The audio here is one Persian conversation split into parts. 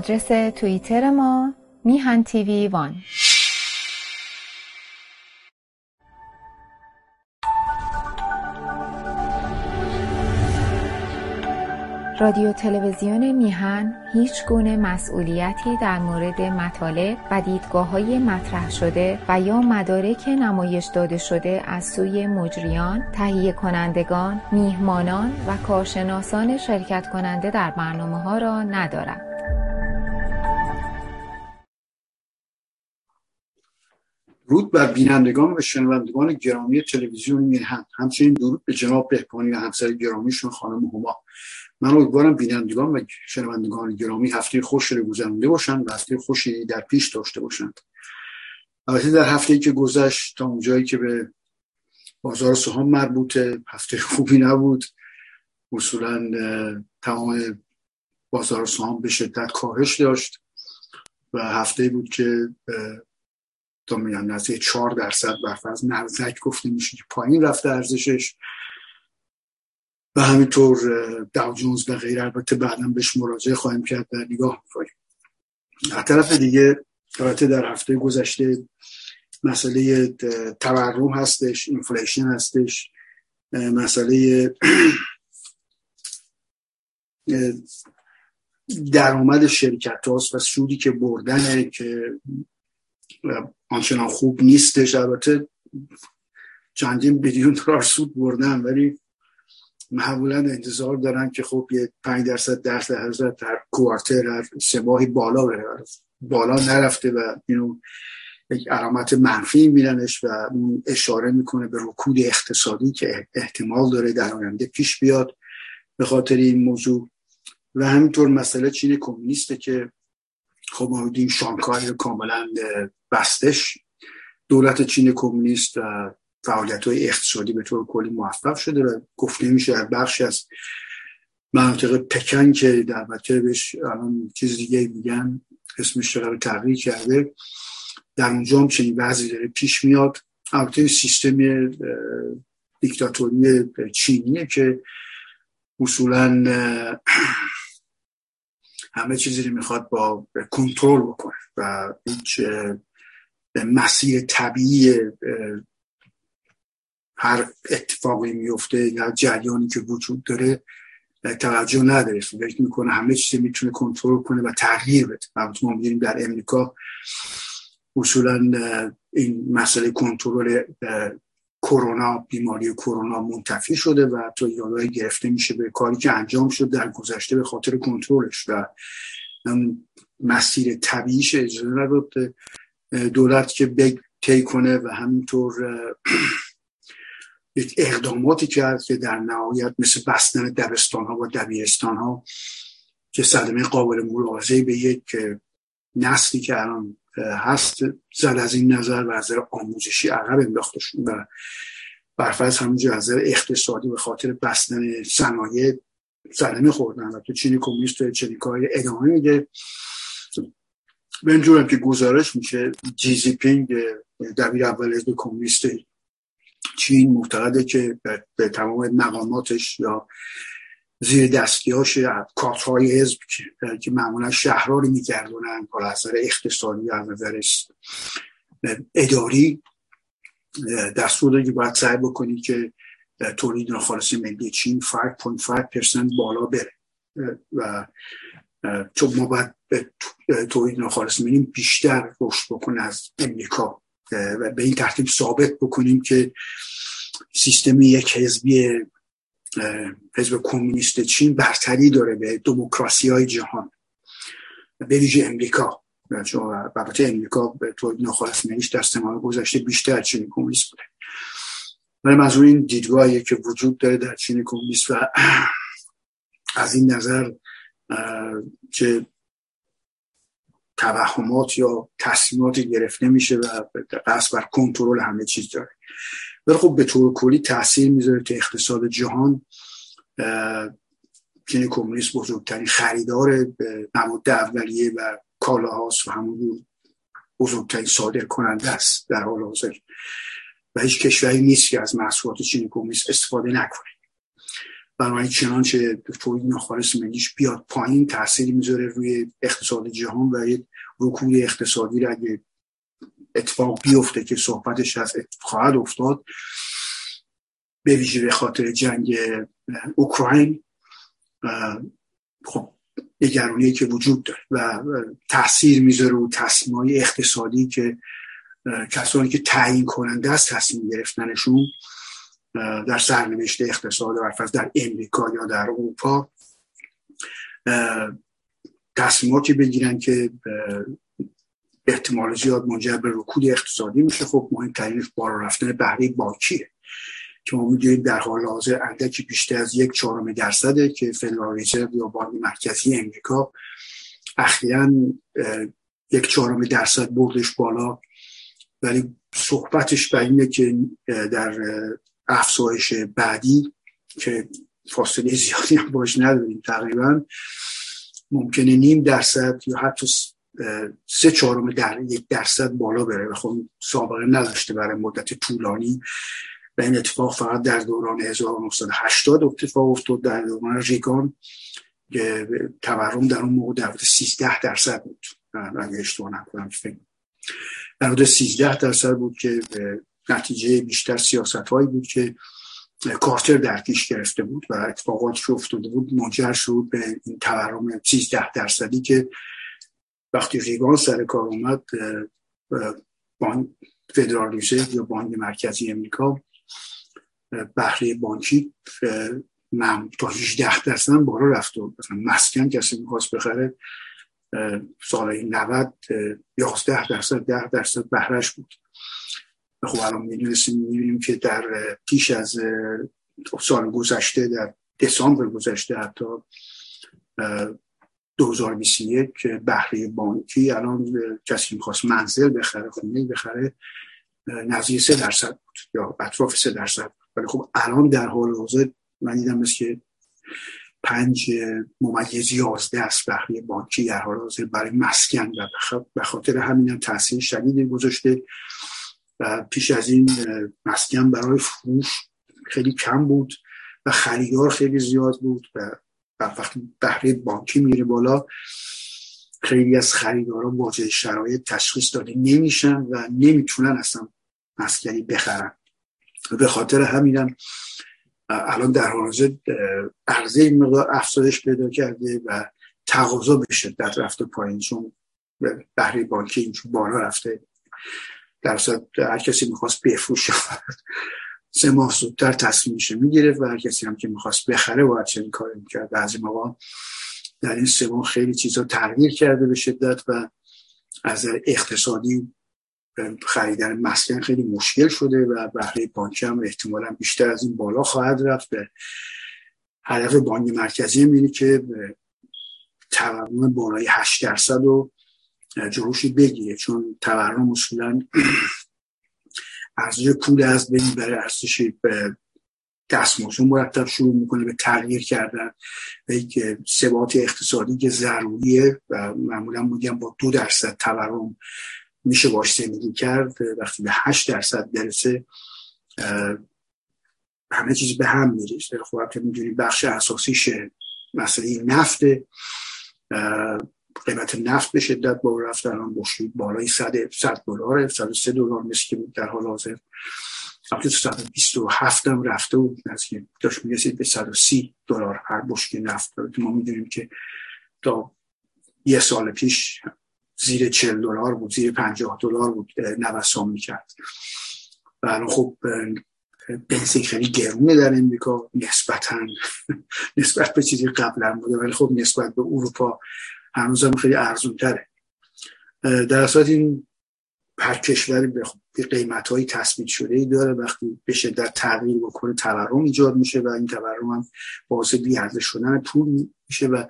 آدرس توییتر ما میهن تیوی وان رادیو تلویزیون میهن هیچ گونه مسئولیتی در مورد مطالب و دیدگاه های مطرح شده و یا مدارک نمایش داده شده از سوی مجریان، تهیه کنندگان، میهمانان و کارشناسان شرکت کننده در برنامه ها را ندارد. درود بر بینندگان و شنوندگان گرامی تلویزیون میهن. همچنین درود به جناب بهبانی و همسر گرامیشون خانم هما. من امیدوارم بینندگان و شنوندگان گرامی هفته خوش رو گذرونده باشند و هفته خوشی در پیش داشته باشند. البته در هفته که گذشت تا اونجایی که به بازار سهام مربوطه هفته خوبی نبود. اصولا تمام بازار سهام به شدت کاهش داشت و هفته بود که تا نزدیک چهار درصد برفرض نزدک گفته میشه که پایین رفته ارزشش. و همینطور داو جونز و غیر البته بعدا بهش مراجعه خواهیم کرد و نگاه می‌کنیم. از طرف دیگه البته در هفته گذشته مسئله تورم هستش اینفلیشن هستش مسئله درآمد شرکت هاست و سودی که بردنه که آنچنان خوب نیستش. البته چندین بیلیون دلار سود بردن ولی معمولا انتظار دارن که خب یه 5 درصد درصد هزار در کوارتر هر سه ماهی بالا بره. بالا نرفته و اینو یک علامت منفی میرنش و اون اشاره می‌کنه به رکود اقتصادی که احتمال داره در آینده پیش بیاد. به خاطر این موضوع. و همینطور مسئله چین کمونیسته که خب ما دیدیم شانگهای کاملا بستش. دولت چین کمونیست فعالیت های اقتصادی به طور کلی موفق شده و گفته میشه در بخشی از مناطق پکن که در بطه بهش الان چیز دیگه میگن اسمش رو تغییر کرده در اونجا هم چنین وضعی داره پیش میاد. البته سیستم دیکتاتوری چینیه که اصولا همه چیزی رو می‌خواد با کنترل بکنه و هیچ مسیر طبیعی هر اتفاقی میفته یا جریانی که وجود داره توجه نداره. فکر می‌کنه همه چیزی می‌تونه کنترل کنه و تغییر بده. ما می‌دونیم در امریکا اصولا این مسئله کنترل کرونا بیماری کرونا منتفی شده و تا یادهای گرفته میشه به کاری که انجام شد در گذشته به خاطر کنترلش و مسیر طبیعیش اجازه نداد دولت که بگ طی کنه و همینطور اقداماتی کرد که در نهایت مثل بستن دبستان ها و دبیرستان ها که صدمه قابل ملاحظه به یک نسلی که الان هست زد از این نظر و از آموزشی عقب انداخته شد و برفرض همونجا از اقتصادی به خاطر بستن صنایع صدمه خوردن. و تو چینی کمونیست و چنیکای ادامه میده. به اینجورم که گزارش میشه جیزی پینگ دبیر اول حزب کمونیست چین معتقده که به تمام مقاماتش یا زیر دستیاش کارت های حزب که معمولا شهرها رو میگردونن با نظر اقتصادی از نظر اداری. دستور که باید سعی بکنی که تولید ناخالص ملی چین 5.5% بالا بره. و چون ما باید تولید ناخالص ملی بیشتر رشد بکنه از امریکا. و به این ترتیب ثابت بکنیم که سیستم یک حزبی حزب کمونیست چین برتری داره به دموکراسی های جهان به ویژه امریکا. چون البته امریکا به طور منیش در سمال گذشته بیشتر چین کمونیست بوده. ولی از این دیدگاهی که وجود داره در چین کمونیست و از این نظر که توهمات یا تصمیماتی گرفته میشه و قصد بر کنترل همه چیز داره. ولی خب به طور کلی تاثیر می‌ذاره که اقتصاد جهان چین کمونیست بزرگترین خریدار مواد اولیه و کالاهاست و همون بزرگترین صادر کننده است در حال حاضر. و هیچ کشوری نیست که از محصولات چین کمونیست استفاده نکنه. برای چنانچه تولید ناخالص ملیش بیاد پایین تاثیری می‌ذاره روی اقتصاد جهان و یه رکود اقتصادی را اگه اتفاق بیفته که صحبتش از خواهد افتاد به ویژه به خاطر جنگ اوکراین خب نگرانی که وجود داره و تاثیر می‌ذاره رو تصمیم اقتصادی که کسانی که تعیین کننده است تصمیم گرفتنشون در سرنوشت اقتصاد و در امریکا یا در اروپا. تصمیماتی بگیرن که احتمال زیاد منجر به رکود اقتصادی میشه. خب مهمترین بالا رفتن بهره بانکیه که ما می‌دونیم در حال حاضر اندکی بیشتر از یک چهارم درصده که فدرال رزرو یا بانک مرکزی امریکا اخیرا یک چهارم درصد بردش بالا. ولی صحبتش بر اینه که در افزایش بعدی که فاصله زیادی هم باش نداریم تقریبا ممکنه نیم درصد یا حتی سه چهارم در یک درصد بالا بره. و خب سابقه نداشته برای مدت طولانی. و این اتفاق فقط در دوران 1980 اتفاق افتاد. در دوران ریگان تورم در اون موقع در 13 درصد بود. اگه اشتباه نکنم فکر در حدود 13 درصد بود که نتیجه بیشتر سیاست هایی بود که کارتر در پیش گرفته بود و اتفاقاتی که افتاده بود منجر شد به این تورم 13 درصدی که وقتی ریگان سر کار اومد فدرال ریزرو یا بانک مرکزی امریکا بهره بانکی تا 18 درصد بالا رفت و مثلا مسکن کسی می‌خواست بخره سال 90 11 درصد 10 درصد بهرش بود. خب الان می‌دونیم که در پیش از سال گذشته در دسامبر گذشته حتی 2021 بهره بانکی. الان کسی می‌خواست منزل بخره خونه بخره نزدیک سه درصد بود یا اطراف سه درصد ولی خب الان در حال حاضر من دیدم مثل که پنج ممیز یازده است بهره بانکی در حال حاضر برای مسکن و به خاطر همین هم تاثیر شدیدی گذاشته و پیش از این مسکن برای فروش خیلی کم بود و خریدار خیلی زیاد بود و وقتی بهره بانکی میره بالا خیلی از خریداران واجه شرایط تشخیص داده نمیشن و نمی‌تونن اصلا مسکنی بخرن. به خاطر همینم الان در حال حاضر عرضه این مقدار افزایش پیدا کرده و تقاضا به شدت رفته پایین چون بهره بانکی اینجور بالا رفته. در هر کسی می‌خواست بفروشه. سه ماه زودتر تصمیمش می‌گرفت و هر کسی هم که می‌خواست بخره باید چنین کاری می‌کرد بعضی موقع در این سه ماه خیلی چیزا تغییر کرده به شدت و از اقتصادی خریدن مسکن خیلی مشکل شده و بهره بانکی هم احتمالا بیشتر از این بالا خواهد رفت. به هدف بانک مرکزی اینه که تورم بالای 8 درصد رو جلوشی بگیره چون تورم اصولا ارزش پول از بین برای ارزش دستمزد مرتب شروع می‌کنه به تغییر کردن. و یک ثبات اقتصادی که ضروریه و معمولا میگم با دو درصد تورم میشه باش زندگی کرد. وقتی به هشت درصد برسه همه چیز به هم میریزه. خب می‌دونی بخش اساسیش مسئله نفت قیمت نفت به شدت بالا رفت الان بالای 100 دلار 103 دلار مثل که در حال حاضر. البته 127 هم رفته و نزدیک داشت می‌رسید به 130 دلار هر بشکه نفت. ما می‌دونیم که تا یه سال پیش زیر 40 دلار بود زیر 50 دلار بود نوسان می‌کرد. و الان خب بنزین خیلی گرونه در امریکا نسبتا نسبت به چیزی قبلا بوده ولی خب نسبت به اروپا هنوزم خیلی ارزون تره در اصلا این هر کشوری به قیمت های تثبیت شده ای داره وقتی به شدت تغییر بکنه تورم ایجاد میشه و این تورم هم باعث بیارزش شدن پول میشه و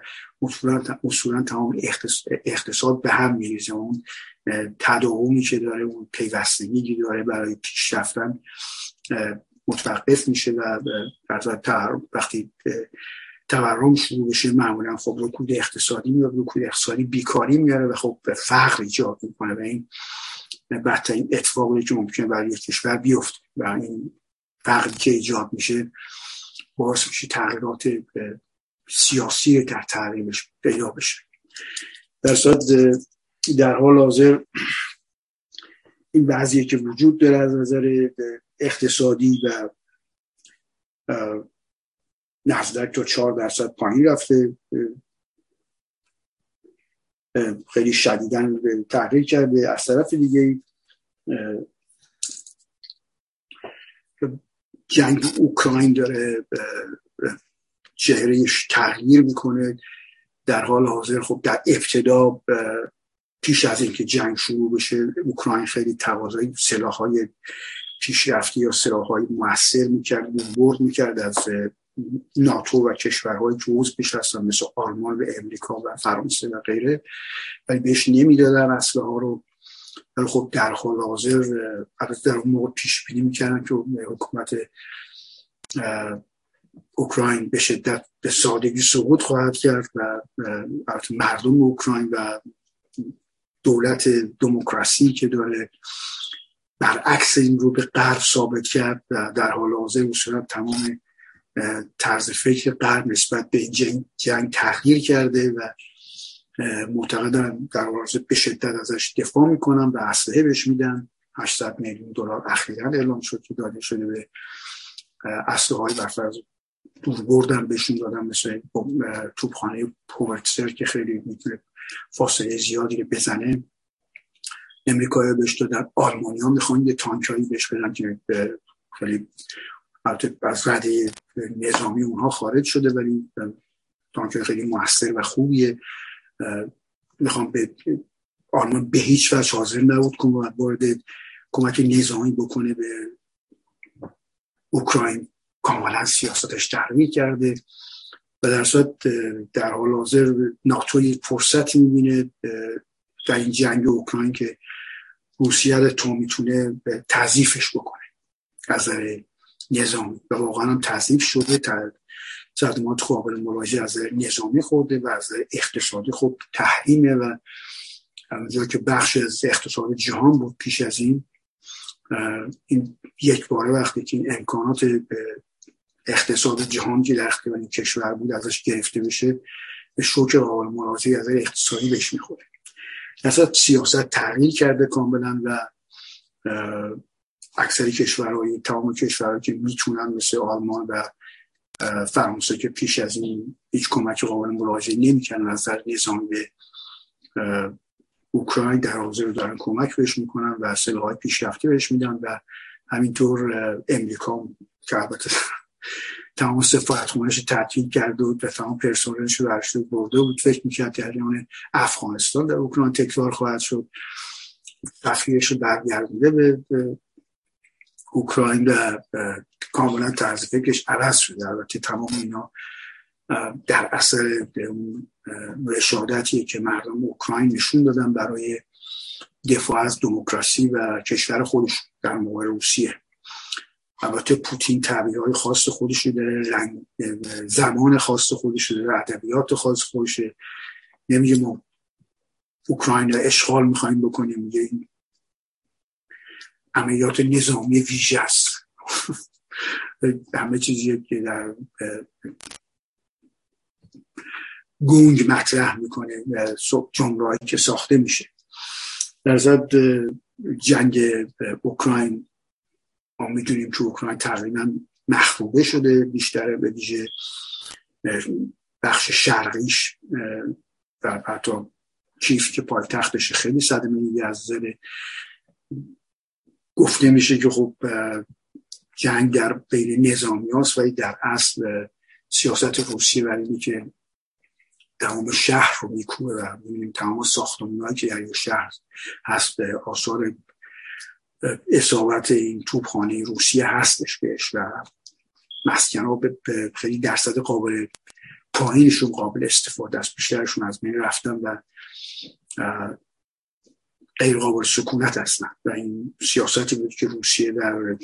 اصولا تمام اقتصاد به هم میریزه. اون تداومی که داره اون پیوستگی داره برای پیش رفتن متوقف میشه و وقتی تورم شروع بشه معمولا خب رکود اقتصادی میاد رکود اقتصادی بیکاری میاره و خب فقر ایجاد می‌کنه و این بدترین اتفاقی که ممکنه برای یک کشور بیفته و این فقری که ایجاد میشه باعث میشه تغییرات سیاسی در تحریمش پیدا بشه. در صورت در حال حاضر این بعضیه که وجود داره از نظر اقتصادی و نزدک تا چهار درصد پایین رفته. خیلی شدیدن تحریک کرده. از طرف دیگه جنگ اوکراین داره چهرهش تغییر می‌کنه. در حال حاضر خب در ابتدا پیش از اینکه جنگ شروع بشه اوکراین خیلی تقاضای های پیشرفتی یا های موثر می‌کرد برد می‌کرد از ناتو و کشورهای که عضو هستن مثل آلمان و امریکا و فرانسه و غیره. ولی بهش نمی‌دادن اصله ها رو. ولی خب در حال حاضر در اون موقع پیش بینی می‌کردن که حکومت اوکراین به شدت به سادگی سقوط خواهد کرد و مردم اوکراین و دولت دموکراسی که داره برعکس این رو به غرب ثابت کرد و در حال حاضر اصولا تمام طرز فکر غرب نسبت به این جنگ, جنگ تغییر کرده و معتقدن در حال به شدت ازش دفاع می‌کنن و اسلحه بهش میدن. 800 میلیون دلار اخیرا اعلام شد که داده شده به اسلحه های برفرض دور بردن بهشون دادن مثل توپخانه پوورتسر که خیلی می‌تونه فاصله زیادی رو بزنه. امریکایی بهش دادن آلمانی ها می‌خوان یه تانکایی بهش بدن که خیلی از رده نظامی اونها خارج شده ولی تانک خیلی موثر و خوبیه. می‌خوام به آلمان به هیچ وجه حاضر نبود که وارد کمک نظامی بکنه به اوکراین. کاملا سیاستش تغییر کرده و در صورت در حال حاضر ناتوی فرصتی می‌بینه در این جنگ اوکراین که روسیه تا می‌تونه تضیفش بکنه. از نظامی. و واقعا هم تضیف شده. صدمات قابل مواجه از نظامی خورده و از اقتصادی خب تحریمه و همونجور که بخش از اقتصاد جهان بود پیش از این این یک باره وقتی که این امکانات اقتصاد جهان که در اختیار این کشور بود ازش گرفته بشه به شوک قابل ملاحظه از اقتصادی بهش می‌خوره. اصلا سیاست تغییر کرده کاملا و اکثری کشورهای تمام کشورهایی که می‌تونن مثل آلمان و فرانسه که پیش از این هیچ کمک قابل مراجعه نمی‌کنن از در نظام به اوکراین در حاضر دارن کمک بهش می‌کنن و سلاحهای پیشرفته بهش میدن و همینطور امریکا که البته تمام سفارت خونش تعطیل کرده بود و تمام پرسنلش رو برشته برده بود فکر می‌کرد جریان افغانستان در اوکراین تکرار خواهد شد. تفریحش رو برگردونده به اوکراین و کاملا طرز فکرش عوض شده. البته تمام اینا در اثر رشادتی که مردم اوکراین نشون دادن برای دفاع از دموکراسی و کشور خودش در موقع روسیه. البته پوتین طبیعه های خاص خودش داره رنگ زمان خاص خودش داره ادبیات خاص خودشه نمیگه ما اوکراین رو اشغال می‌خوایم بکنیم میگه این عملیات نظامی ویژه است. همه چیزی که در گونگ مطرح می‌کنه جمعه که ساخته میشه. در ضد جنگ اوکراین ما می‌دونیم که اوکراین تقریبا مخروبه شده بیشتر به ویژه بخش شرقیش و حتی کیف که پایتختش خیلی صدمه از زده گفته میشه که خب جنگ در بین نظامی هاست در اصل سیاست روسیه برای که تمام شهر رو میکوه و تمام ساختمون که در شهر هست آثار اصابت این توپخانه روسیه هستش بهش و مسکن ها به خیلی درصد قابل پایینشون قابل استفاده است بیشترشون از بین رفتن و غیر قابل سکونت هستند و این سیاستی بود که روسیه در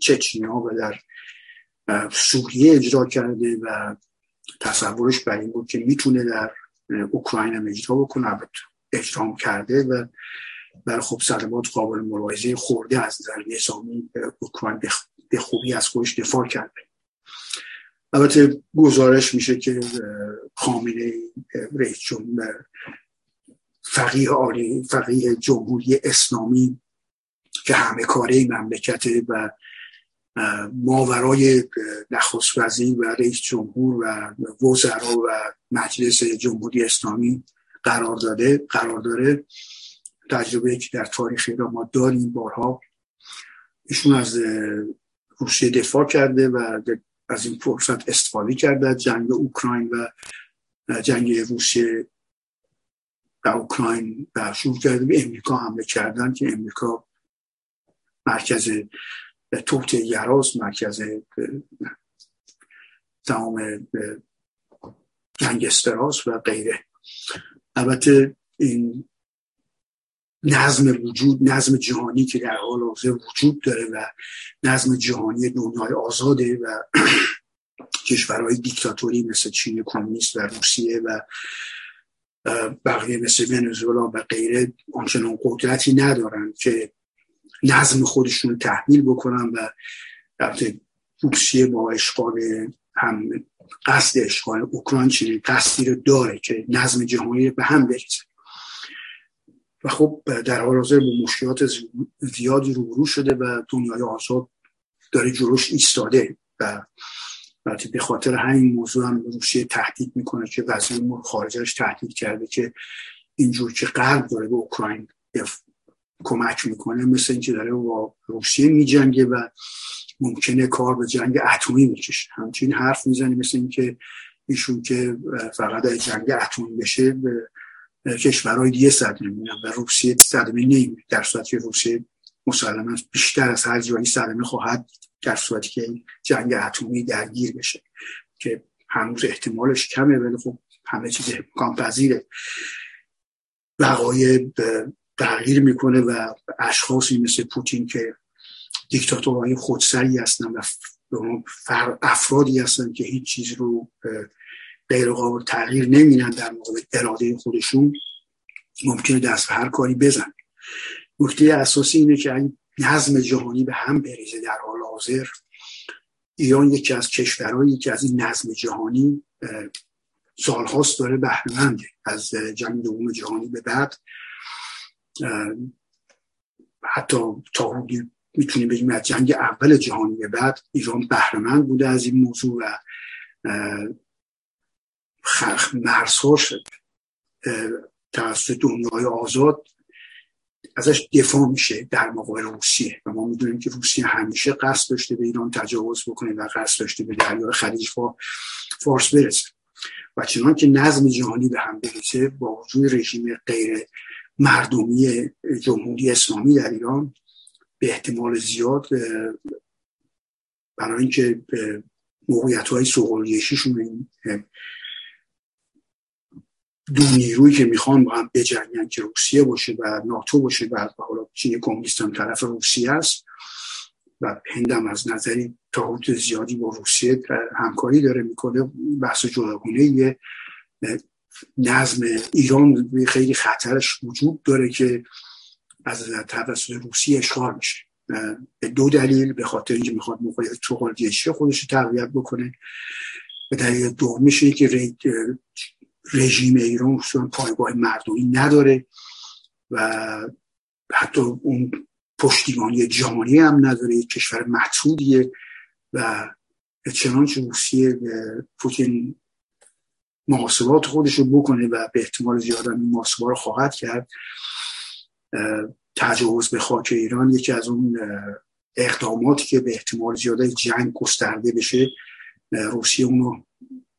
چچنیا و در سوریه اجرا کرده و تصورش بر این بود که می‌تونه در اوکراین هم اجرا بکنه. اجرام کرده و بر خب صدمات قابل ملاحظه خورده از در نظامی اوکراین به خوبی از خودش دفاع کرده. البته گزارش میشه که خامنه رئیس جمهور فقیه عالی فقیه جمهوری اسلامی که همه کاره مملکته و ماورای نخست وزیر و رئیس جمهور و وزرا و مجلس جمهوری اسلامی قرار داده قرار داره. تجربه که در تاریخ ایران ما داریم بارها. ایشون از روسیه دفاع کرده و از این فرصت استفاده کرده جنگ اوکراین و جنگ روسیه در اوکراین و شروع کرده به امریکا حمله کردن که امریکا مرکز توت یراز مرکز تمام گنگستراز و غیره. البته این نظم وجود نظم جهانی که در حال حاضر وجود داره و نظم جهانی دنیای آزاده و کشورهای دیکتاتوری مثل چین کمونیست و روسیه و بقیه مثل ونزوئلا و غیره آنچنان قدرتی ندارن که نظم خودشون رو تحمیل بکنن و البته روسیه با اشغال هم قصد اشغال اوکراین چنین قصدی رو داره که نظم جهانی به هم بریزه. و خب در حال حاضر با مشکلات زیادی روبرو شده و دنیای آزاد داره جلوش ایستاده و به خاطر همین موضوع هم روسیه تهدید می‌کنه که وزیر امور خارجش تهدید کرده که اینجور که غرب داره به اوکراین کمک می‌کنه مثل اینکه داره با روسیه میجنگه و ممکنه کار به جنگ اتمی می‌کشه همچین حرف می‌زنه مثل اینکه ایشون که فقط جنگ اتمی بشه به کشورهای دیگه صدمه میدن و روسیه صدمه نمیده در صورتی روسیه مسلما بیشتر از هر جایی صدمه خواهد در صورتی که جنگ اتمی درگیر بشه که هنوز احتمالش کمه ولی خب همه چیز امکان پذیره وقایع تغییر می‌کنه و اشخاصی مثل پوتین که دیکتاتورهای خودسری هستن و افرادی هستن که هیچ چیز رو غیر قابل تغییر نمینن در مقابل اراده خودشون ممکنه دست به هر کاری بزن نکته اساسی اینه که اگه نظم جهانی به هم بریزه در حال حاضر. ایران یکی از کشورهایی که از این نظم جهانی سالهاست داره بهرهمنده از جنگ دوم جهانی به بعد. حتی تا می‌تونیم بگیم از جنگ اول جهانی به بعد ایران بهرهمند بوده از این موضوع و مرزهاش توسط دنیای آزاد ازش دفاع میشه در مقابل روسیه. و ما می‌دونیم که روسیه همیشه قصد داشته به ایران تجاوز بکنه و قصد داشته به دریای خلیج فارس برسه. و چنان که نظم جهانی به هم برسه با وجود رژیم غیر مردمی جمهوری اسلامی در ایران به احتمال زیاد برای اینکه موقعیت های سوقلیشیشون دو نیرویی که می‌خوان با هم بجنگن که روسیه باشه و ناتو باشه و حالا چین کمونیست هم طرف روسیه است و هندم از نظری تا حدود زیادی با روسیه همکاری داره می‌کنه بحث جداگونه نظم ایران خیلی خطرش وجود داره که از توسط روسیه اشغال میشه. به دو دلیل به خاطر اینکه می‌خواد موقعیت چغالگیشی خودش رو تقویت بکنه. به دلیل دومیشه که رژیم ایران خصوصا پایگاه مردمی نداره و حتی اون پشتیبانی جهانی هم نداره یک کشور محدودیه و چنانچه روسیه پوتین محاسبات خودش رو بکنه و به احتمال زیاد این محاسبات رو خواهد کرد. تجاوز به خاک ایران یکی از اون اقداماتی که به احتمال زیاد جنگ گسترده بشه روسیه اونو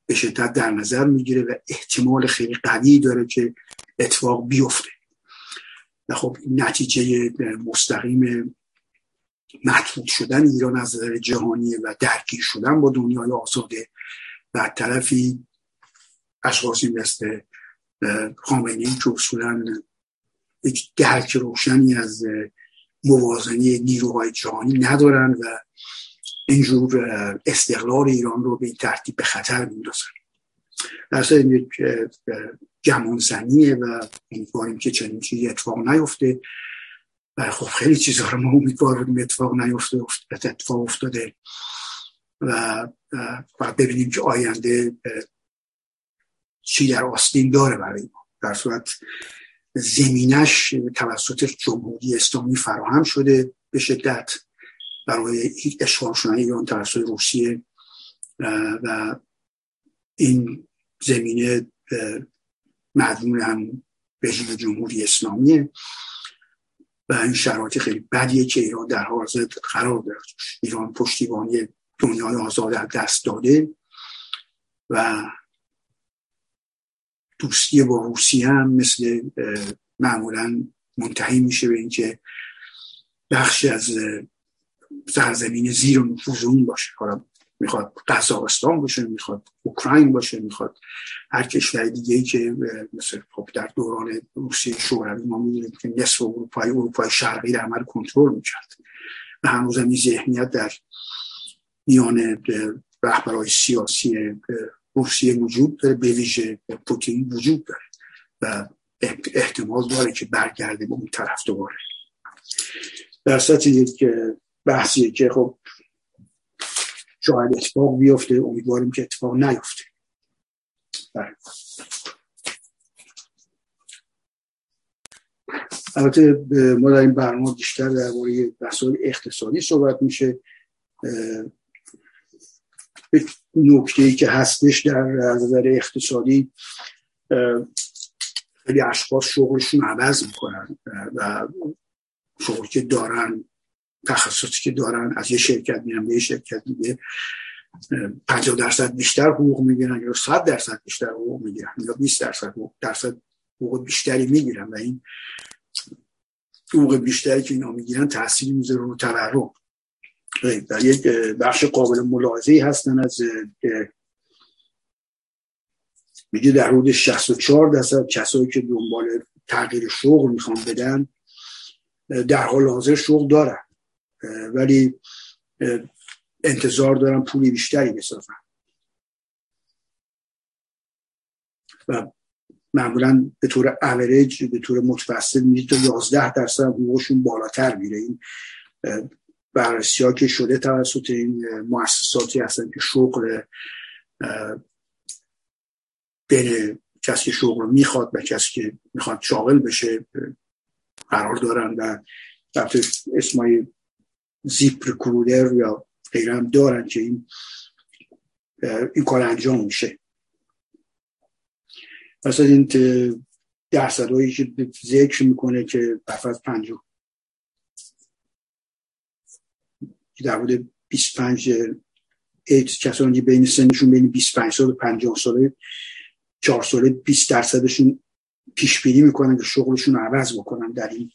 به شدت در نظر می‌گیره و احتمال خیلی قوی داره که اتفاق بیفته. و خب نتیجه مستقیم مطلوب شدن ایران از نظر جهانی و درگیر شدن با دنیای آزاده و طرفی اشخاصی مثل خامنه که اصولا یک درک روشنی از موازنه نیروهای جهانی ندارن و اینجور استقلال ایران رو به این ترتیب به خطر میندازن در یک زنیه و امیدواریم که چنین چیزی اتفاق نیفته. و خب خیلی چیزها رو ما امیدوار اتفاق نیفته اتفاق افتاده. و باید ببینیم که آینده چی در آستین داره برای ما. در صورت زمینش توسط جمهوری اسلامی فراهم شده به شدت. برای اشغال شدن ایران توسط روسیه و این زمینه مدمون هم رژیم جمهوری اسلامیه و این شرایط خیلی بدیه که ایران در حاضر قرار داره. ایران پشتیبانی دنیای آزاد از دست داده و دوستی با روسیه هم مثل معمولا منتهی میشه به اینکه بخشی از سرزمین زیر و نفوذ اون باشه. حالا می‌خواد قزاقستان باشه می‌خواد اوکراین باشه می‌خواد هر کشور دیگه ای که مثل خب در دوران روسیه شوروی ما می‌دونیم که نصف اروپای اروپای شرقی در عمل کنترل می‌کرد. و هنوز این ذهنیت در میان رهبرهای سیاسی روسیه وجود داره به ویژه پوتین وجود داره و احتمال داره که برگرده به اون طرف دوباره. در سطح یک بحثیه که خب شاید اتفاق بیفته امیدواریم که اتفاق نیفته بله. البته ما در این برنامه بیشتر درباره مسائل اقتصادی صحبت میشه نکته ای که هستش در نظر اقتصادی خیلی اشخاص شغلشون عوض می‌کنن و شغلی که دارن تخصصی که دارن از یه شرکت میرن به یه شرکت دیگه 50 درصد بیشتر حقوق می‌گیرن یا 100 درصد بیشتر حقوق می‌گیرن یا 20 درصد حقوق درصد حقوق بیشتری می‌گیرن و این حقوق بیشتری که اینا می‌گیرن تاثیر می‌ذاره رو تورم. در یک بخش قابل ملاحظه هستن از میگه در حدود 64 درصد کسایی که دنبال تغییر شغل می‌خوان بدن در حال حاضر شغل دارن. ولی انتظار دارم پولی بیشتری بسازن و معمولا به طور اوریج به طور متوسط می‌دید تا 11 درصد حقوقشون بالاتر میره. این بررسی ها که شده توسط این مؤسساتی هستن که شغل بین کسی که شغل رو می‌خواد و کسی که می‌خواد شاغل بشه قرار دارن. و اسمای زیپ رکرودر یا غیره هم دارن که این این کار انجام میشه. مثلا این درصد هایی که ذکر می‌کنه که برفت پنجو در حدود 25 کسانی بین سنشون بین 25 سال و 50 ساله 4 ساله 20 درصدشون پیش بینی می‌کنن که شغلشون عوض بکنن در این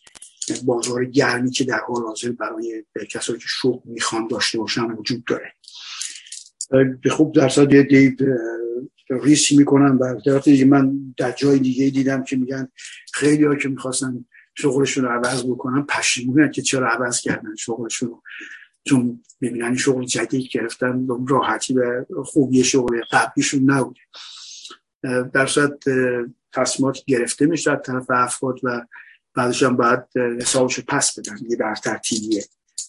بازار گرمی که در حال حاضر برای کسایی که شغل می‌خوان داشته باشن وجود داره. به خوب درصد یه دیب ریسی می‌کنن و من در جای دیگه دیدم که میگن خیلی ها که می‌خواستن شغلشون رو عوض بکنن پشیمونن که چرا عوض کردن شغلشون چون می‌بینن شغل جدید گرفتن راحتی و خوبی شغل قبلیشون نبوده. در صورت تصمیمات گرفته میشه از طرف افراد و بعدش هم باید حسابش پس بدن. یه بر ترتیبیه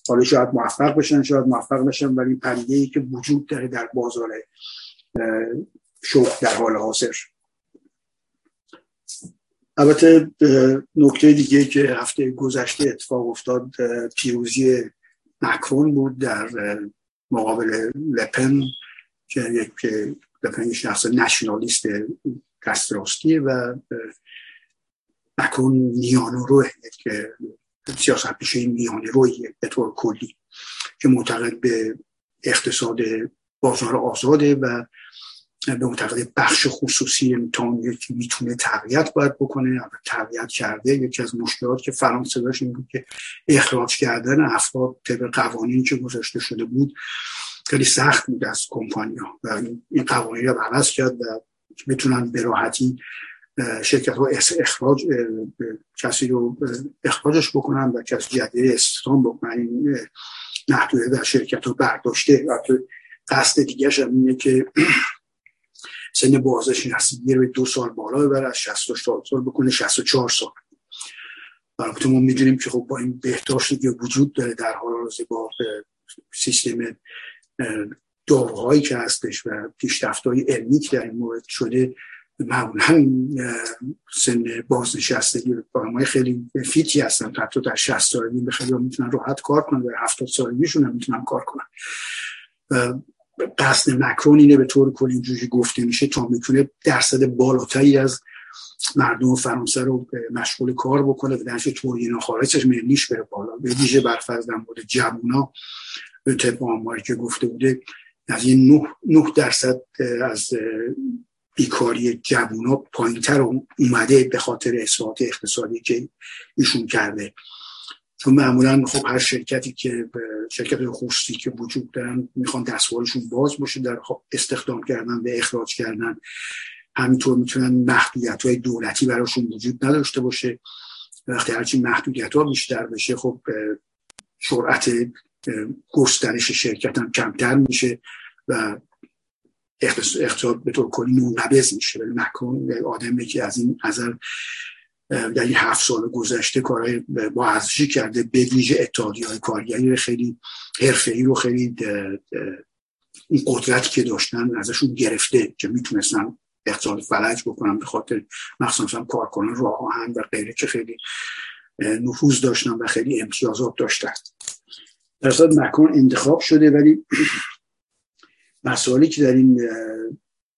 حالا شاید موفق بشن شاید موفق بشن ولی پدیده ای که وجود داره در بازار شغل در حال حاضر. البته نکته دیگه که هفته گذشته اتفاق افتاد پیروزی مکرون بود در مقابل لپن که یک لپن شخص نشنالیست دست و مکرون میانو روی که سیاست پیشه میانه روی به طور کلی که معتقد به اقتصاد بازار آزاده و به معتقد بخش خصوصی امتحان که می‌تونه تقویت باید بکنه. تقویت کرده یکی از مشکلات که فرانسه داشت این بود که اخراج کردن افراد طبق قوانین که گذاشته شده بود خیلی سخت بود از کمپانیا و این قوانین رو عوض کرد و می‌تونن به راحتی شرکت ها اخراج کسی رو اخراجش بکنن و کسی جدید استخدام بکنن. این محدوده در شرکت ها برداشته. و قصد دیگه هم اینه که سن بازش رسیدگی رو دو سال بالا ببره از 64 سال بکنه 64 سال. البته ما می‌دونیم که خب با این بهداشتی که وجود داره در حال حاضر با سیستم داروهایی که هستش و پیشرفت های علمی که در این مورد شده معمولا سن بازنشستگی های خیلی فیتی هستن. حتی در 60 سالگی به خیلی می‌تونن راحت کار کنن در 70 سالگیشون هم می‌تونن کار کنن. قصد مکرون اینه به طور کلی اینجوری گفته میشه تا می‌تونه درصد بالاتری از مردم فرانسه رو مشغول کار بکنه و درش تورین خارجش ملیش بره بالا. به ویژه برفرض مورد جوونا به طبق آماری که گفته بوده از این 9 درصد از بیکاری جوونا پایینتر اومده به خاطر اصلاحات اقتصادی که ایشون کرده. چون معمولا خب هر شرکتی که شرکت خصوصی که وجود دارن می‌خوان دستوارشون باز باشه در استخدام کردن و اخراج کردن. همینطور می‌تونن محدودیت های دولتی براشون وجود نداشته باشه. وقتی هرچی محدودیت ها بیشتر بشه خب سرعت گسترش شرکت هم کمتر میشه و اقتصاد به طور کلی منقبض میشه. ولی مکرون آدمی که از این نظر در این هفت سال گذشته کارهای با ارزشی کرده به ویژه اتحادی های کارگری خیلی ای رو خیلی این قدرت که داشتن ازشون گرفته که می‌تونستن اقتصاد فلج بکنن به خاطر مخصوصا کارکنان راه آهن و غیره که خیلی نفوذ داشتن و خیلی امتیازات داشتن. در مکان انتخاب شده ولی مسائلی که در این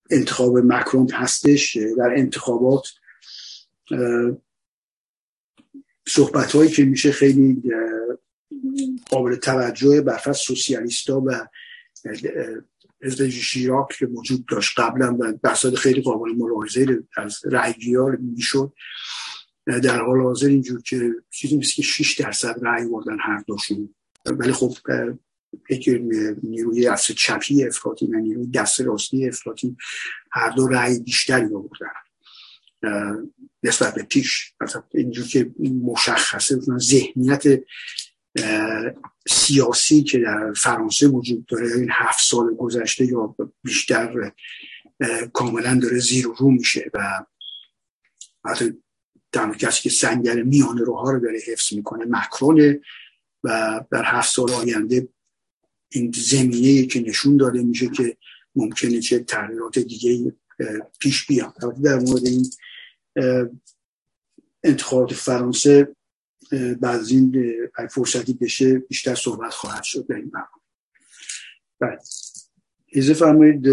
انتخاب مکرون هستش در انتخابات صحبت هایی که میشه خیلی قابل توجه برفت سوسیالیستا و حزب شیراک که وجود داشت قبلا و بحثات خیلی قابل ملاحظه از رأیگیار می‌شد. در حال حاضر اینجور که چیزی مثل که 6 درصد رأی بردن هر دوشون. ولی خب یک نیروی دست چپی افراطی و نیروی دست راستی افراطی هر دو رأی بیشتری بردن نسبت به پیش اینجور که مشخصه ذهنیت سیاسی که در فرانسه وجود داره این هفت سال گذشته یا بیشتر کاملا داره زیر رو میشه و حتی تنها کسی که سنگر میان روها رو داره حفظ می‌کنه مکرونه و در هفت سال آینده این زمینه که نشون داده میشه که ممکنه چه تغییرات دیگه پیش بیان در مورد این انتخابات فرانسه بعد از این فرصتی بشه بیشتر صحبت خواهد شد در این برنامه. بله. اجازه بفرمایید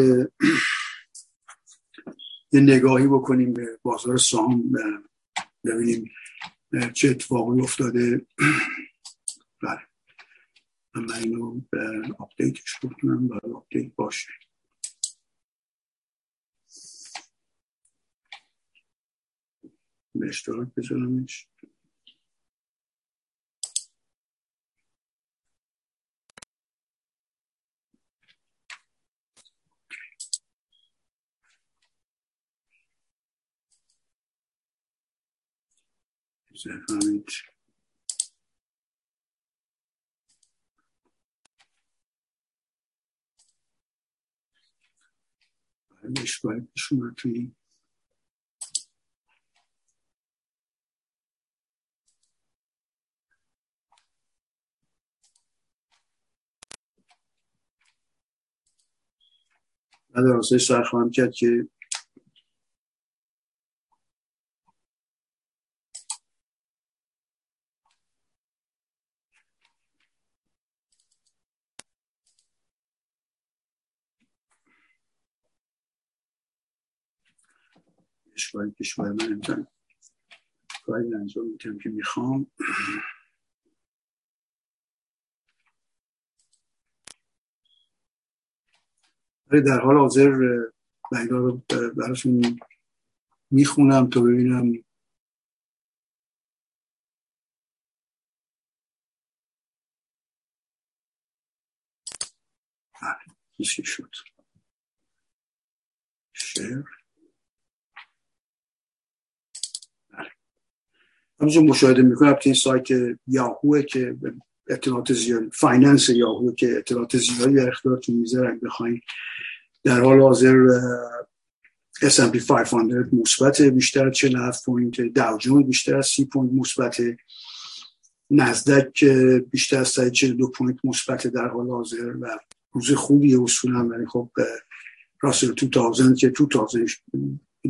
یه نگاهی بکنیم به بازار سهام ببینیم چه اتفاقی افتاده. بله. من اینو update ش بکنم برای update باشه. به اشتراک بذارمش. بفهمید بعدش باید شما توی بعد راستش سر کرد که کشور کشور من امتن کاری انجام می‌تونم که می‌خوام. در حال حاضر بینا رو براتون می‌خونم تا ببینم. بله شد. شیر همونجور مشاهده می‌کنم این سایت یاهوه که اطلاعات زیاد Finance Yahoo که اطلاعات زیادی در اختیارتون می‌ذاره. بخواین در حال حاضر S&P 500 مثبت بیشتر 47 point Dow Jones بیشتر از 30 point مثبت. نزدک بیشتر از 142 point مثبت در حال حاضر و روز خوبیه اصولا. ولی خب راسل تو تازن که تو تازن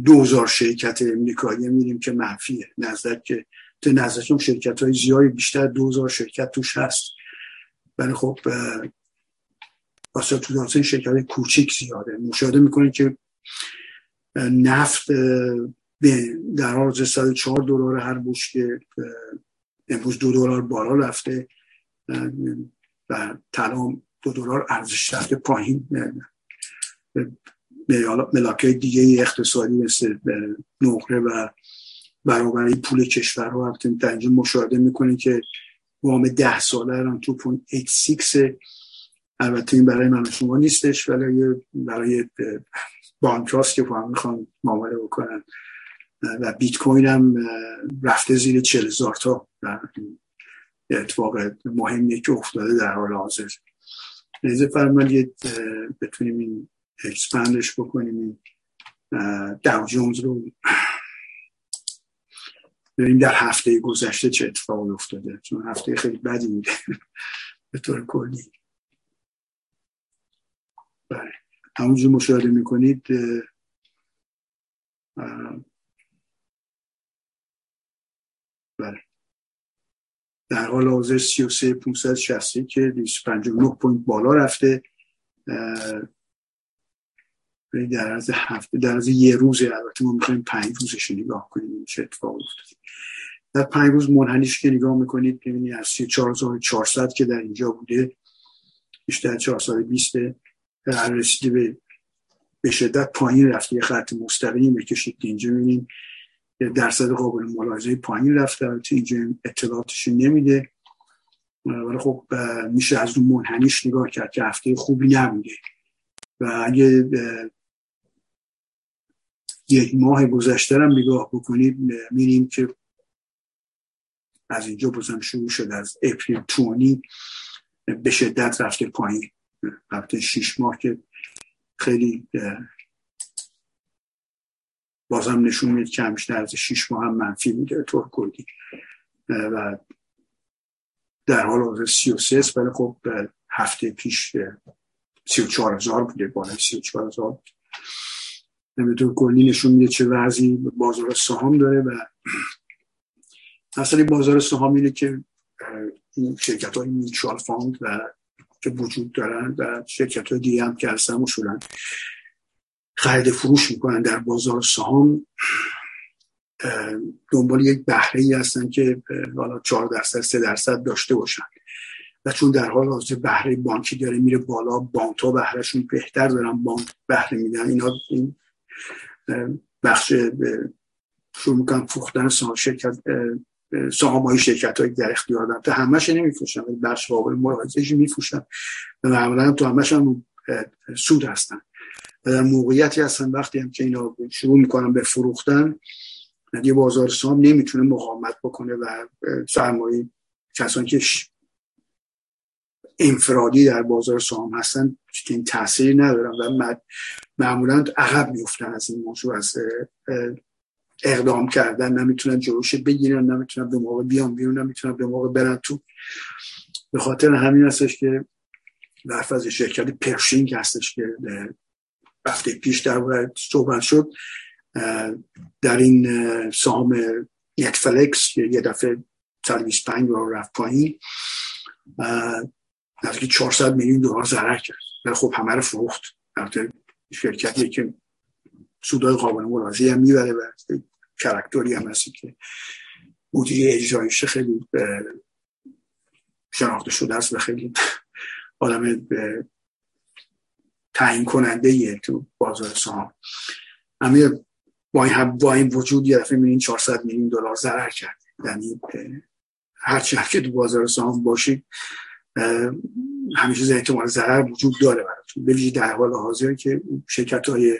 دوزار شرکت امریکایی میریم که منفیه. نزدک که تو نزدک شرکت های زیادی بیشتر دوزار شرکت توش هست. ولی خب واسه تو تازن شرکت کوچیک زیاده. مشاهده می‌کنه که نفت در حال 104 دلار هر بشکه امروز دو دلار بالا رفته و طلا دو دلار ارزش رفته پایین. ملاکه دیگه اقتصادی مثل نقره و برابری پول کشور رو در اینجا مشاهده می‌کنه که وام ده ساله الان تو پون 86 البته این برای من شما نیستش ولی برای بانک هاست که هم می‌خوان معامله بکنن. و بیت کوین هم رفته زیر چل هزار تا. اتفاق مهمیه که افتاده در حال حاضر. اجازه بفرمایید بتونیم این expand ش بکنیم. Dow Jones رو ببینیم در هفته گذشته چه اتفاقی افتاده. چون هفته خیلی بدی بوده به طور کلی. بله. همونجور مشاهده می‌کنید بله. در حال حاضر 33 560 که 259 پوینت بالا رفته. در از هفته در از یه روز البته ما می‌خوایم پنج روزش نگاه کنیم چه اتفاق افتاده. در پنج روز منحنیش که نگاه می‌کنید ببینید از 3400 که در اینجا بوده بیشتر 420 در رسیده به به شدت پایین رفته. یه خط مستقیم بکشید که اینجا می‌بینیم درصد قابل ملاحظه پایین رفته. البته اینجا اطلاعاتش نمیده. ولی خب میشه از اون منحنیش نگاه کرد که هفته خوبی نبوده. و اگه یک ماه گذشته هم نگاه بکنید میریم که از اینجا بازم شروع شد از اپریل تونی به شدت رفته پایین. رفته شیش ماه که خیلی بازم نشون میده که همیشه از شیش ماه هم منفی میده طور کلی. و در حال حاضر سی و ولی خب هفته پیش سی و هزار بوده بالای سی و هزار به طور کلی نشون میده چه وضعی بازار سهام داره و اصلا بازار سهام اینه که این شرکت های mutual fund و که وجود دارن و شرکت های دیگه هم که هستن اصولا خرید فروش می‌کنن در بازار سهام دنبال یک بهره ای هستن که حالا 4 درصد 3 درصد داشته باشن. و چون در حال حاضر بهره بانکی داره میره بالا بانک ها بهرهشون بهتر دارن بانک بهره میدن اینا این بخش شروع می‌کنن فروختن شرکت سهام های شرکت های در اختیار دارن تو همش نمیفروشن بخش قابل ملاحظه میفروشن و معمولا تو همش هم سود هستن. و در موقعیتی هستن وقتی هم که اینا شروع می‌کنن به فروختن یه بازار سهام نمی‌تونه مقاومت بکنه و سرمایه کسانی که انفرادی در بازار سهام هستن که این تاثیری ندارن و معمولا عقب میفتن از این موضوع از اقدام کردن. نمی‌تونن جلوش بگیرن نمی‌تونن به موقع بیان بیرون نمی‌تونن به موقع برن تو. به خاطر همین هستش که برف از شرکت پرشینگ هستش که هفته پیش در صحبت شد. در این سهام نتفلکس یه دفعه 125 رو رفت پایین نزدیک 400 میلیون دلار ضرر کرد. ولی خب همه رو فروخت. البته شرکتیه که سودای قابل ملاحظه هم می‌بره و کرکتوری هم هستی که مدیری اجرایش خیلی شناخته شده است و خیلی آدم تعیین کننده یه تو بازار سهام. همه با این, با این وجود یه دفعه می‌بینین 400 میلیون دلار ضرر کرد. یعنی هرچی که تو بازار سهام باشید همیشه احتمال ضرر وجود داره براتون. ببینید در حال حاضر که شرکت های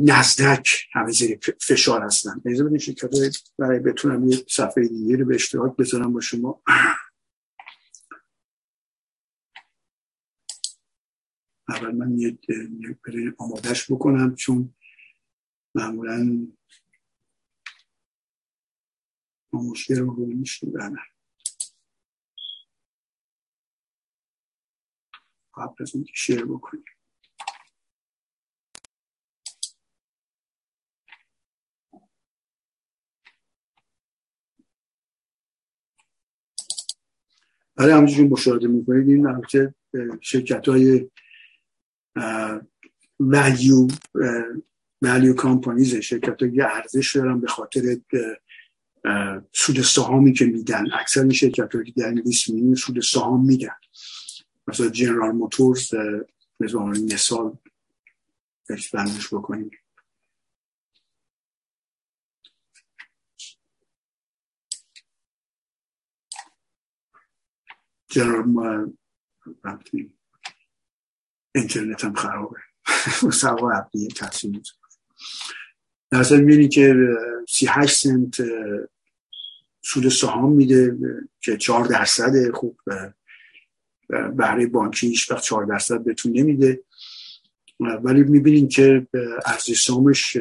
نزدک همه زیر فشار هستن. نیزه بدین شرکت های برای بتونم یه صفحه دیگه رو به اشتراک بذارم با شما. اول من یه آمادش بکنم چون معمولا مشکل رو میشنیم قبل از اینکه شیر بکنیم. برای همونجور مشاهده می‌کنید این البته شرکت های ولیو ولیو کامپانیز شرکت های ارزش دارن به خاطر سود سهامی که میدن. اکثر این شرکت هایی در لیست میدن سود سهام میدن. مثلا جنرال موتورز مثال بندش بکنیم. جنرال اینترنت هم خرابه. سوا عبدیه تحصیل در اصل می‌بینی که سی هشت سنت سود سهام میده که چهار درصد خوب بهره بانکی هیچ وقت چهار درصد بهتون نمیده. ولی می‌بینین که ارزش سامش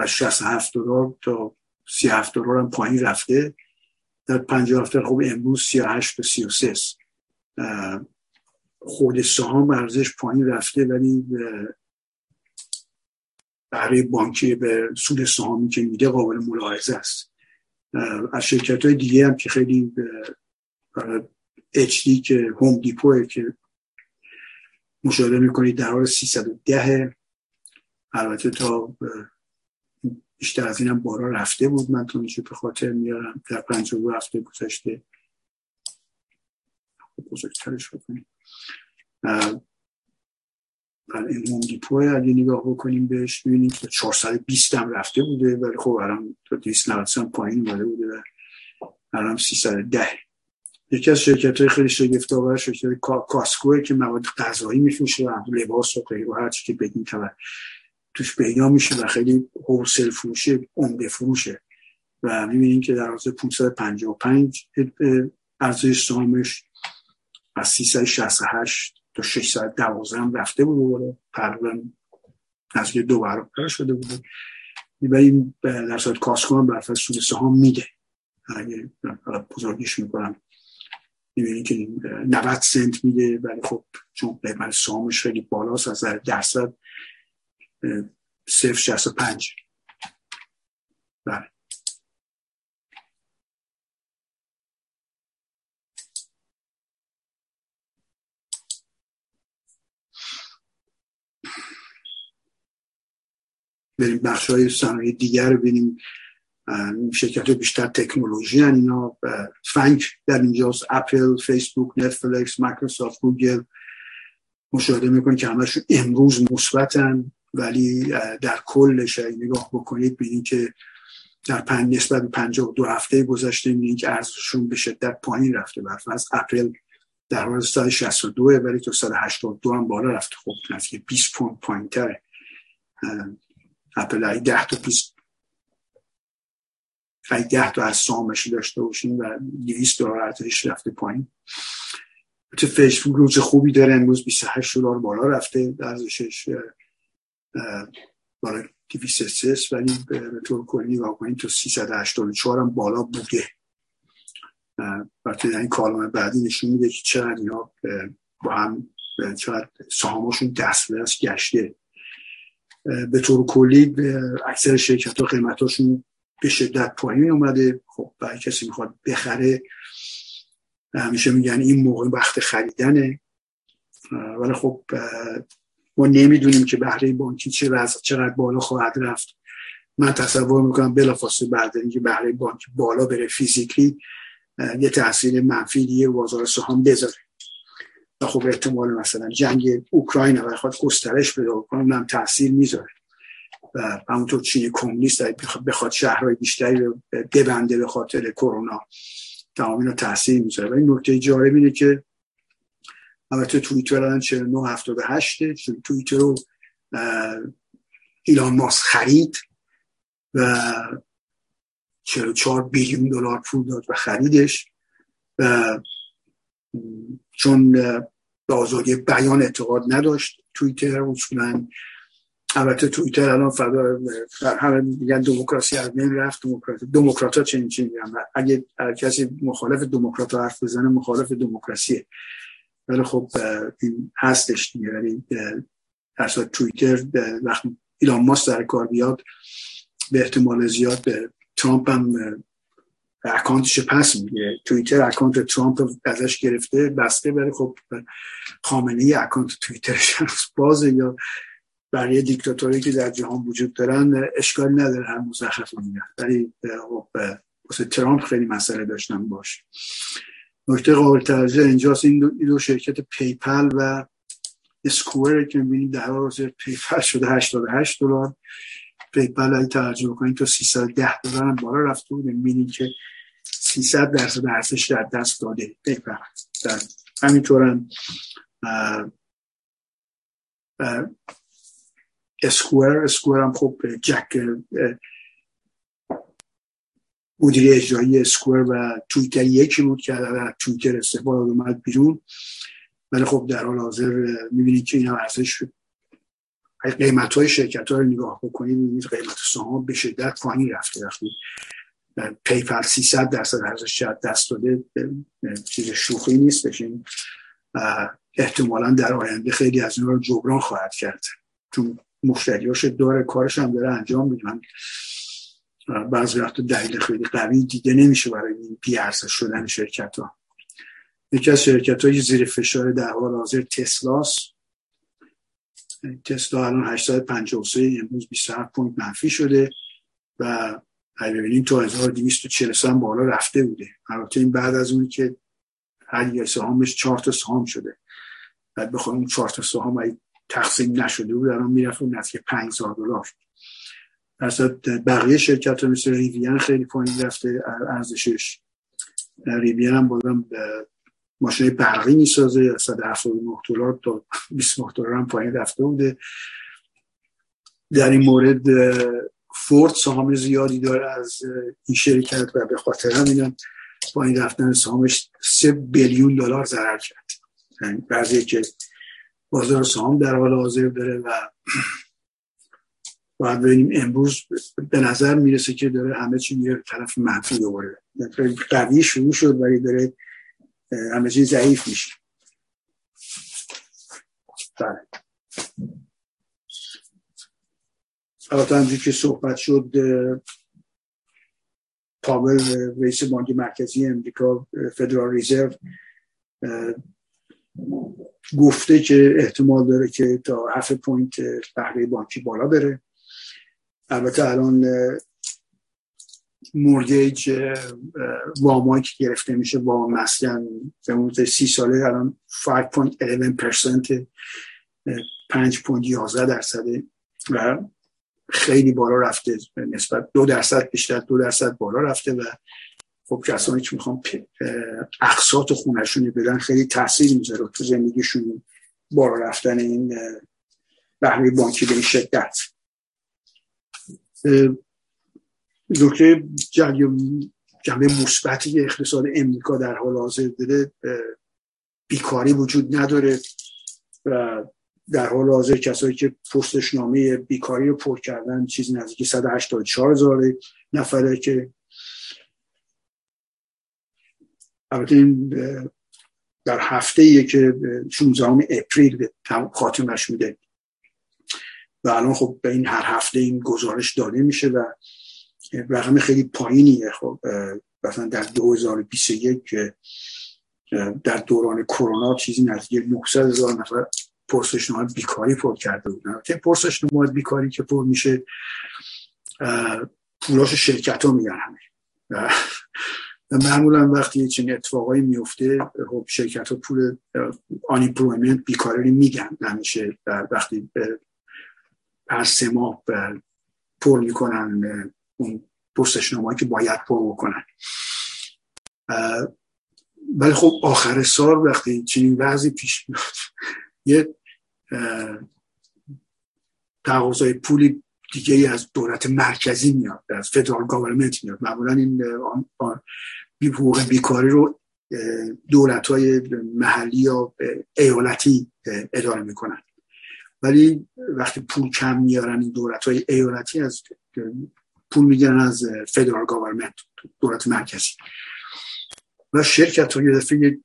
از 67 دلار تا 37 دلار هم پایین رفته. در 50 هفته خوب امروز 38 تا 33 خود سهام ارزش پایین رفته ولی برای بانکی به سود سهامی که میده قابل ملاحظه است. از شرکت های دیگه هم که خیلی دی که هوم دیپوه که مشاهده می‌کنید در حال 310 البته تا بیشتر از اینم بارا رفته بود. من تو میشه به خاطر میارم در دو هفته گذشته. بزرگترش بکنیم. بله این هوم دیپوه اگه نگاه بکنیم بهش ببینیم که 420 هم رفته بوده. ولی خب الان تا 290 هم پایین اومده بوده و الان 310 یکی از شرکت های خیلی شگفت آور شرکت کاسکوه که مواد غذایی میفروشه و لباس و غیره هر چی که بگیم توش پیدا میشه و خیلی هولسل فروشه عمده فروشه. و می‌بینیم که در عرض 555 ارزش سهامش از 368 تا 612 هم رفته بود تقریبا از دو برابر شده بود. و این در صورت کاسکو هم برفت سود سهام میده. اگه بزرگیش می‌کنم. می‌بینید که 90 سنت میده ولی خب چون قیمت سهامش خیلی بالاست از درصد صفر شست و پنج. بله. بریم بخش های دیگر رو ببینیم. شرکت بیشتر تکنولوژی هستن اینا FAANG در اینجاست Apple Facebook Netflix Microsoft Google. مشاهده می‌کنید که همشون امروز مثبتن ولی در کلش نگاه بکنید ببینید که در پنج نسبت به 52 هفته گذشته می‌بینید که ارزششون به شدت پایین رفته. از اپریل در حال 162 ولی تا 182 هم بالا رفته. خب نزدیک 20 پوند پایین تره اپل ای 10 تا 20 ای 10 تا از سامشی داشته باشین و 200 دلار ارزش رفته پایین. تو فیسبوک روز خوبی داره امروز 28 دلار بالا رفته ارزشش برای 203 ولی به طور کلی واقعا تو 384 هم بالا بوده. وقتی این کالم بعدی نشون میده که چقدر اینا با هم چقدر سهامشون دست گشته. به طور کلی اکثر شرکت ها قیمتاشون به شدت پایین اومده. خب برای کسی می‌خواد بخره همیشه میگن این موقع وقت خریدنه. ولی خب ما نمی‌دونیم که بهره بانکی چه چقدر بالا خواهد رفت. من تصور می‌کنم بلافاصله بعد اینکه بهره بانکی بالا بره فیزیکی یه تاثیر منفی دیگه بازار سهام بذاره. و خب احتمال مثلا جنگ اوکراین و خواهد گسترش پیدا کنه اونم تاثیر می‌ذاره. و همونطور چین کمونیست بخواد شهرهای بیشتری رو ببنده به خاطر کرونا تمام اینا تاثیر می‌ذاره. و این نکته جالب اینه که البته توییتر الان 4978 توییتر رو ایلان ماسک خرید و 44 بیلیون دلار پول داد و خریدش. و چون به آزادی بیان اعتقاد نداشت توییتر اصولا البته توییتر الان فدا همه میگن دموکراسی از بین رفت دموکراسی دموکرات ها چنین چنین اگه کسی مخالف دموکرات حرف بزنه مخالف دموکراسیه. ولی خب این هستش دیگه. ولی در توییتر وقتی ایلان ماس در کار بیاد به احتمال زیاد به ترامپ هم اکانتش پس میگه توییتر اکانت ترامپ ازش گرفته بسته بره خب خامنه ای اکانت توییترش بازه یا برای دیکتاتوری که در جهان وجود دارن اشکال نداره هم مزخرف میگن ولی خب واسه ترامپ خیلی مسئله داشتن باهاش. نکته قابل توجه اینجاست. این دو شرکت PayPal و Square که می‌بینید در حال PayPal شده 88 دلار. PayPal اگه توجه بکنید تا 310 دلار بالا رفته بود می‌بینید که 300 درصد ارزش از دست داده PayPal. در همینطور هم اسکوئر اسکوئر هم خب جک مدیر اجرایی اسکوئر و تویتر یکی بود که در تویتر استفاده اومد بیرون. ولی خب در حال حاضر می‌بینید که اینا ارزش قیمت های شرکت ها رو نگاه بکنید می‌بینید قیمت سهام به شدت پایین رفته. وقتی PayPal 300 درصد ارزش دست داده چیز شوخی نیست. بشین احتمالا در آینده خیلی از اینا رو جبران خواهد کرد. چون مشتریاش داره کارش هم داره انجام میدن بعضی وقت دلیل خیلی قوی دیده نمیشه برای این پیارسه شدن شرکت ها یکی از شرکت های زیر فشار در حال حاضر تسلاس. تسلا الان 853 امروز 27 point منفی شده و ببینیم تو 1243 هم بالا رفته بوده. البته این بعد از اونی که هر یک سهامش 4 تا سهام شده. بعد بخوایم 4 تا سهام تقسیم نشده بود الان می‌رفت اون نزدیک 5000 دلار درصد بقیه شرکت ها مثل ریویان خیلی پایین رفته ارزشش. ریویان هم بازم ماشین برقی می‌سازه از 179 دلار تا 29 دلار هم پایین رفته بوده. در این مورد فورد سهام زیادی داره از این شرکت و به خاطر همین پایین رفتن سهامش 3 بیلیون دلار ضرر کرد. یعنی بعضی که بازار سهام در حال حاضر داره و باید ببینیم امروز به نظر می‌رسه که داره همه چی میره طرف منفی دوباره. قوی شروع شد ولی داره همه چی ضعیف میشه. بله. البته همجور که صحبت شد پاول رئیس بانک مرکزی امریکا Federal Reserve گفته که احتمال داره که تا هفت point بهره بانکی بالا بره. البته الان mortgage وامایی که گرفته میشه با مسکن به مورد سی ساله الان 5.11% 5.11 درصده و خیلی بالا رفته نسبت دو درصد بیشتر دو درصد بالا رفته و خب کسانی که می‌خوان اقساط خونشون بدن خیلی تاثیر می‌ذاره تو زندگیشون بالا رفتن این بهره بانکی به این شدت. نکته جنبه مثبتی اقتصاد امریکا در حال حاضر داره بیکاری وجود نداره و در حال حاضر کسایی که پستشنامه بیکاری رو پر کردن چیزی نزدیک 184 هزار نفره که البته این در هفته که 16 اپریل خاتمش میده. و الان خب به این هر هفته این گزارش داده میشه و رقم خیلی پایینیه. خب مثلا در 2021 در دوران کرونا چیزی نزدیک 900 هزار نفر پرسشنامه بیکاری پر کرده بودن. که پرسشنامه بیکاری که پر میشه پولاش شرکت ها میگن همه. معمولا وقتی چنین اتفاقایی میفته خب شرکت ها پول unemployment بیکاری میگن. نمیشه وقتی هر سه ماه پر می‌کنن اون پرسشنامه که باید پر بکنن. ولی خب آخر سال وقتی چنین وضعی پیش میاد یه تقاضای پولی دیگه از دولت مرکزی میاد از فدرال گاورمنت میاد. معمولا این حقوق بیکاری رو دولت های محلی یا ایالتی اداره می‌کنن. ولی وقتی پول کم میارن این دولت های ایالتی از پول می‌گیرن از فدرال گاورمنت دولت مرکزی. و شرکت های دفعه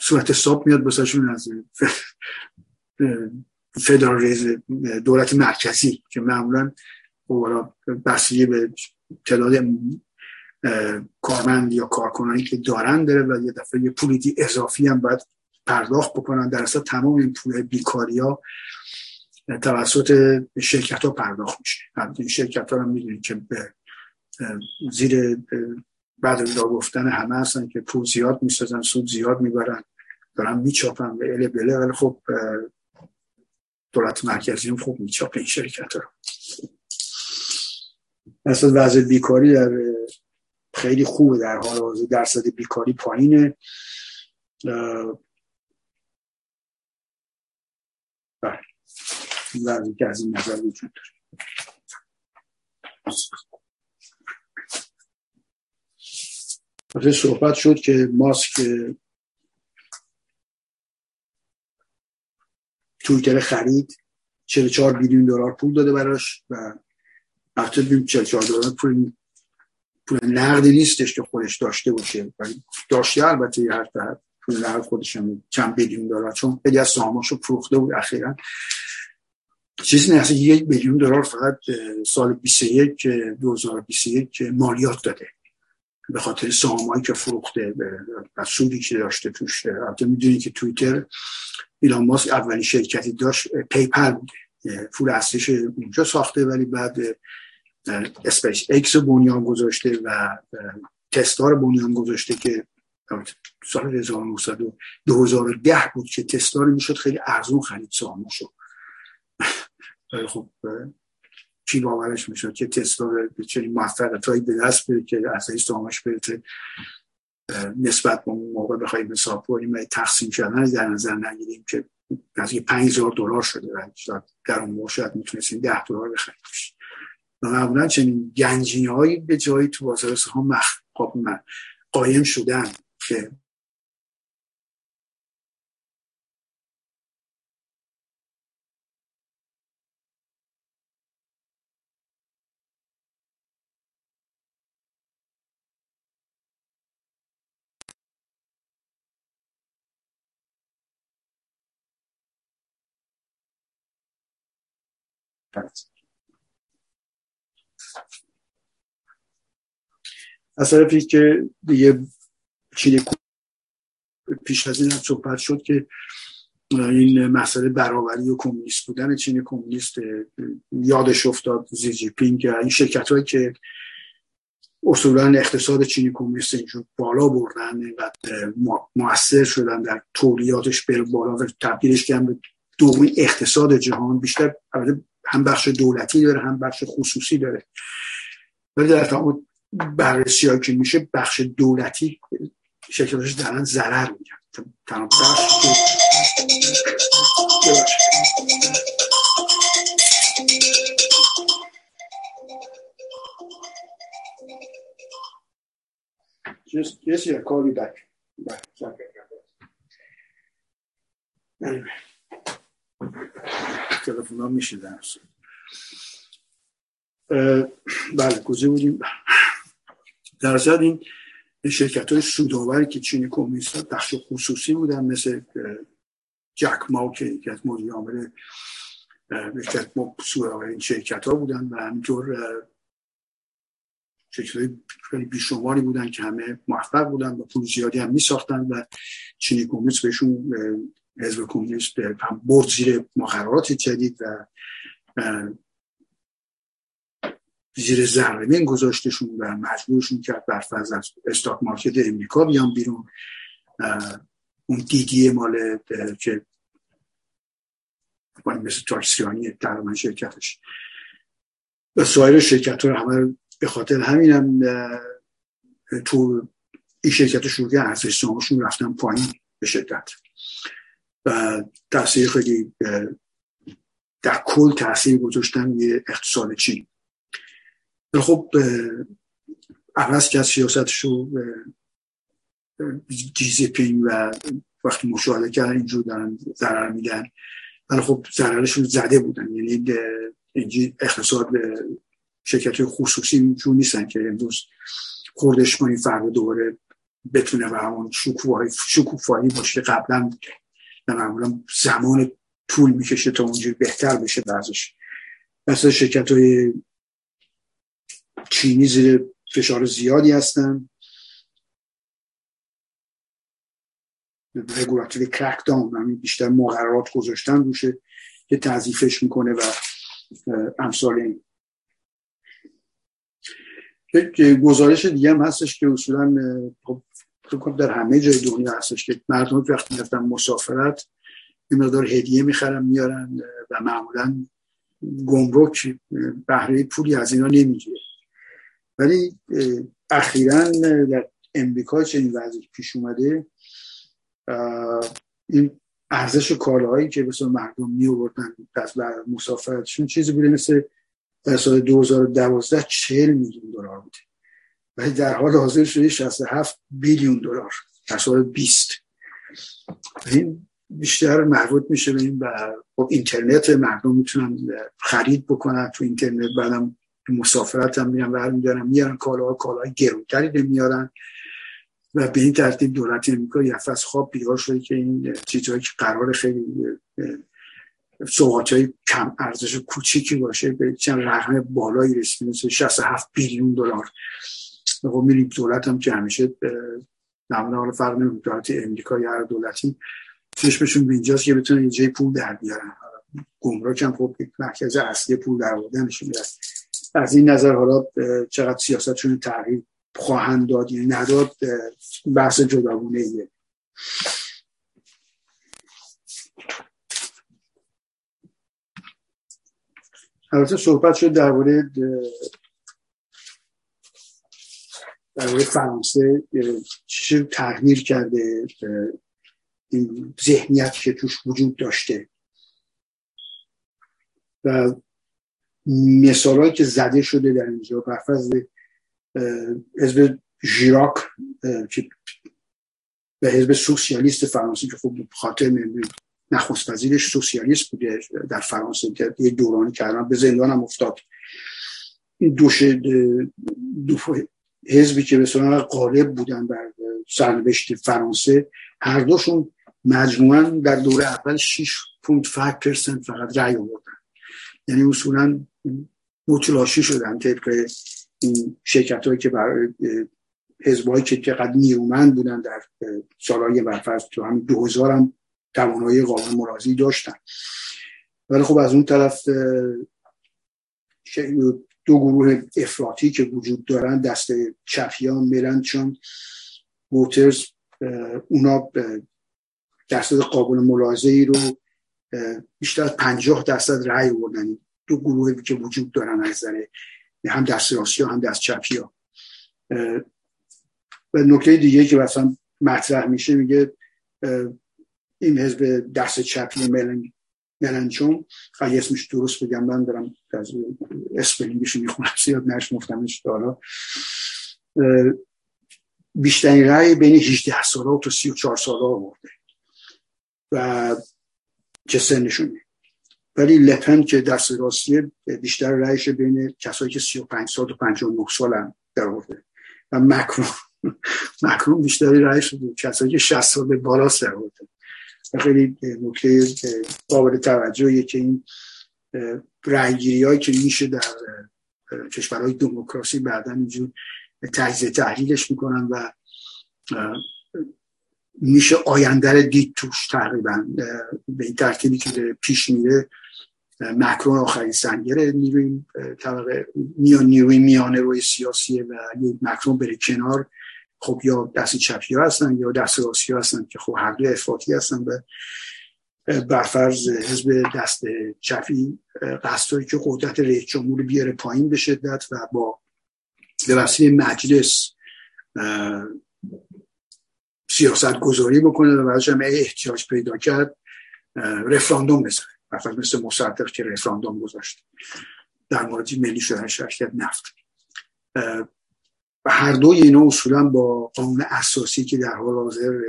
صورت حساب میاد بساشون از فدرال دولت مرکزی که معمولا بسیاری به تعداد کارمند یا کارکنانی که دارن داره و یه دفعه یه پولی اضافی هم باید پرداخت بکنن. در اصلا تمام این پول بیکاری ها توسط شرکت ها پرداخت میشه. این شرکت ها هم می‌دونید که به زیر بعد گفتن همه هستن که پول زیاد می‌سازن سود زیاد می‌برن دارن میچاپن به اله بله ولی خب دولت مرکزی هم خوب میچاپه این شرکت رو. اصلا وضع بیکاری در خیلی خوبه در حال حاضر درصد بیکاری پایینه. بله. که از این نظر وجود داره. صحبت شد که ماسک تویتر خرید 44 بیلیون دلار پول داده براش و البته بیم 44 دلار پول پول نقدی نیستش که خودش داشته باشه. ولی داشته البته یه هر پول نقد خودش هم چند بیلیون دلار. چون خیلی از سهاماشو فروخته بود اخیرا. چیزی نه یک بیلیون دلار فقط سال 21 2021 مالیات داده. به خاطر سهامایی که فروخته و سودی که داشته توش. البته می‌دونی که توییتر ایلان ماسک اولین شرکتی داشت PayPal بوده. پول اصلیش اونجا ساخته ولی بعد اسپیس اکس بنیان گذاشته و تسلا رو بنیان گذاشته که سال 2010 بود که تسلا رو می‌شد خیلی ارزون خرید سهامشو خب چی باورش می‌شد که تسلا به چنین موفقیت هایی به دست بره که از سهامش برسه نسبت به اون موقع بخوایم حساب کنیم و تقسیم شدن در نظر نگیریم که نزدیک 5000 دلار شده و در اون موقع شاید می‌تونستیم 10 دلار بخریم. و معمولا چنین گنجینه هایی به جایی تو بازار سهام مخ... خب قایم شدن که از طرفی که دیگه چین پیش از این هم صحبت شد که این مسئله برابری و کمونیست بودن چین کمونیست یادش افتاد زی جی پینگ این شرکت هایی که اصولا اقتصاد چینی کمونیست اینجور بالا بردن و موثر شدن در تولیاتش بر بالا و تبدیلش کردن به دومی اقتصاد جهان بیشتر هم بخش دولتی داره هم بخش خصوصی داره ولی در تمام بررسی که میشه بخش دولتی شرکتاش دارن ضرر میگن تمام بخش Just, yes, yeah, call you back. Back. Anyway. تلفن ها میشه بله کجا بودیم. در ضمن این شرکت های سوداوری که چینی کمونیست بخش خصوصی بودن مثل جک ما که یکی از مدیر عامل سوداوری این شرکت ها بودن و همینطور شرکت های بیشماری بودن که همه موفق بودن و پول زیادی هم می و چینی کمونیست بهشون حزب کمونیست هم برد زیر مقررات جدید و زیر زرمین گذاشتشون و مجبورشون کرد بر فرض از استاک مارکت امریکا بیان بیرون. اون دیدی مال که مثل تاکسیانی تقریبا شرکتش. و سایر شرکت رو همه به خاطر همین هم تو این شرکت شروعی ارزش سامشون رفتن پایین به شدت. و تاثیر خیلی در کل تاثیر گذاشتن یه اقتصاد چین. خب عوض که سیاستش رو جیزی پین و وقتی مشاهده کردن اینجور دارن ضرر میدن. ولی خب ضررشون زده بودن. یعنی اینجی اقتصاد شرکت خصوصی اینجور نیستن که امروز خوردش کنی فرد دوباره بتونه به همون شکوفایی باشه قبلا معمولا زمان طول می‌کشه تا اونجوری بهتر بشه بعضش مثلا شرکت های چینی زیر فشار زیادی هستن. رگولاتوری کرک داون بیشتر مقررات گذاشتن روشه که تضیفش می‌کنه و امثال این. گزارش دیگه هم هستش که اصولا خب در همه جای دنیا هستش که مردم وقتی میفتن مسافرت این مقدار هدیه می‌خرن میارن و معمولا گمرک بهره پولی از اینا نمی‌گیره. ولی اخیرا در امریکا چنین وضعی پیش اومده این ارزش کالاهایی که به مردم می آوردن از مسافرتشون چیزی بوده مثل در سال 2012 40 میلیون دلار بوده. ولی در حال حاضر شده 67 بیلیون دلار. در سال 20 این بیشتر مربوط میشه به این و خب اینترنت مردم می‌تونن خرید بکنن تو اینترنت. بعدم مسافرت هم میرن برمیدارن میارن کالاها کالاهای گرونتری میارن و به این ترتیب دولت امریکا یه از خواب بیدار شده که این چیزهایی که قرار خیلی سوقات های کم ارزش کوچیکی باشه به چند رقم بالایی رسید مثل 67 بیلیون دلار. خب میریم دولت هم که همیشه نمونه حالا فرق دولت امریکا یا هر دولتی چشمشون به اینجاست که بتونن یه جای پول در بیارن. گمرک هم خب مرکز اصلی پول در آوردنشون از این نظر حالا چقدر سیاستشون تغییر خواهند داد یا نداد بحث جداگونه ایه. البته صحبت شد درباره درباره فرانسه چه تغییر کرده این ذهنیت که توش وجود داشته. و مثال که زده شده در اینجا برفض حزب ژیراک که به حزب سوسیالیست فرانسه که خب خاطر نخست وزیرش سوسیالیست بوده در فرانسه که یه دورانی کردن به زندان هم افتاد. این دوش دو حزبی که به قالب بودن بر سرنوشت فرانسه هر دوشون مجموعا در دوره اول 6.5 درصد فقط رأی آوردن. یعنی اصولا متلاشی شدن طبق این شرکت هایی که برای حزبایی که چقدر نیرومند بودن در سالهای برفرض تو همین دو هم توانایی قابل مرازی داشتن. ولی خب از اون طرف دو گروه افراطی که وجود دارن دست چپیان میرن چون ووترز اونا درصد قابل ملاحظه رو بیشتر از پنجاه درصد رأی بردن دو گروهی که وجود دارن از هم دست راستی هم دست چپی ها و نکته دیگه که مثلا مطرح میشه میگه این حزب دست چپی ملن ملنچون اگه اسمش درست بگم من دارم از اسپلینگش می‌خونم زیاد نش مفتمش حالا بیشترین رأی بین 18 ساله تا 34 ساله آورده و چه سنشونه ولی لپن که دست راستی بیشتر رأیش بین کسایی که 35 سال و 59 سال هم در آورده. و مکرون. مکرون بیشتری رأیش بود کسایی که 60 سال بالا سر آورده. خیلی نکته قابل توجهیه که این رأیگیری هایی که میشه در کشورهای دموکراسی بعدا اینجور تجزیه تحلیلش می‌کنن و میشه آینده دید توش تقریبا به این ترتیبی که پیش میره مکرون آخرین سنگر نیروی طبقه میان نیروی میانه روی سیاسیه و مکرون بره کنار. خب یا دست چپی ها هستن یا دست راستی هستن که خب هر دو افراطی هستن به برفرض حزب دست چپی قصدهایی که قدرت رئیس جمهور بیاره پایین به شدت و با به وسیله مجلس سیاست گذاری بکنه و بعدش هم احتیاج پیدا کرد رفراندوم بزنه. مثلا مثل مصدق که رفراندوم گذاشت. در مورد ملی شدن شرکت نفت. و هر دوی اینا اصولا با قانون اساسی که در حال حاضر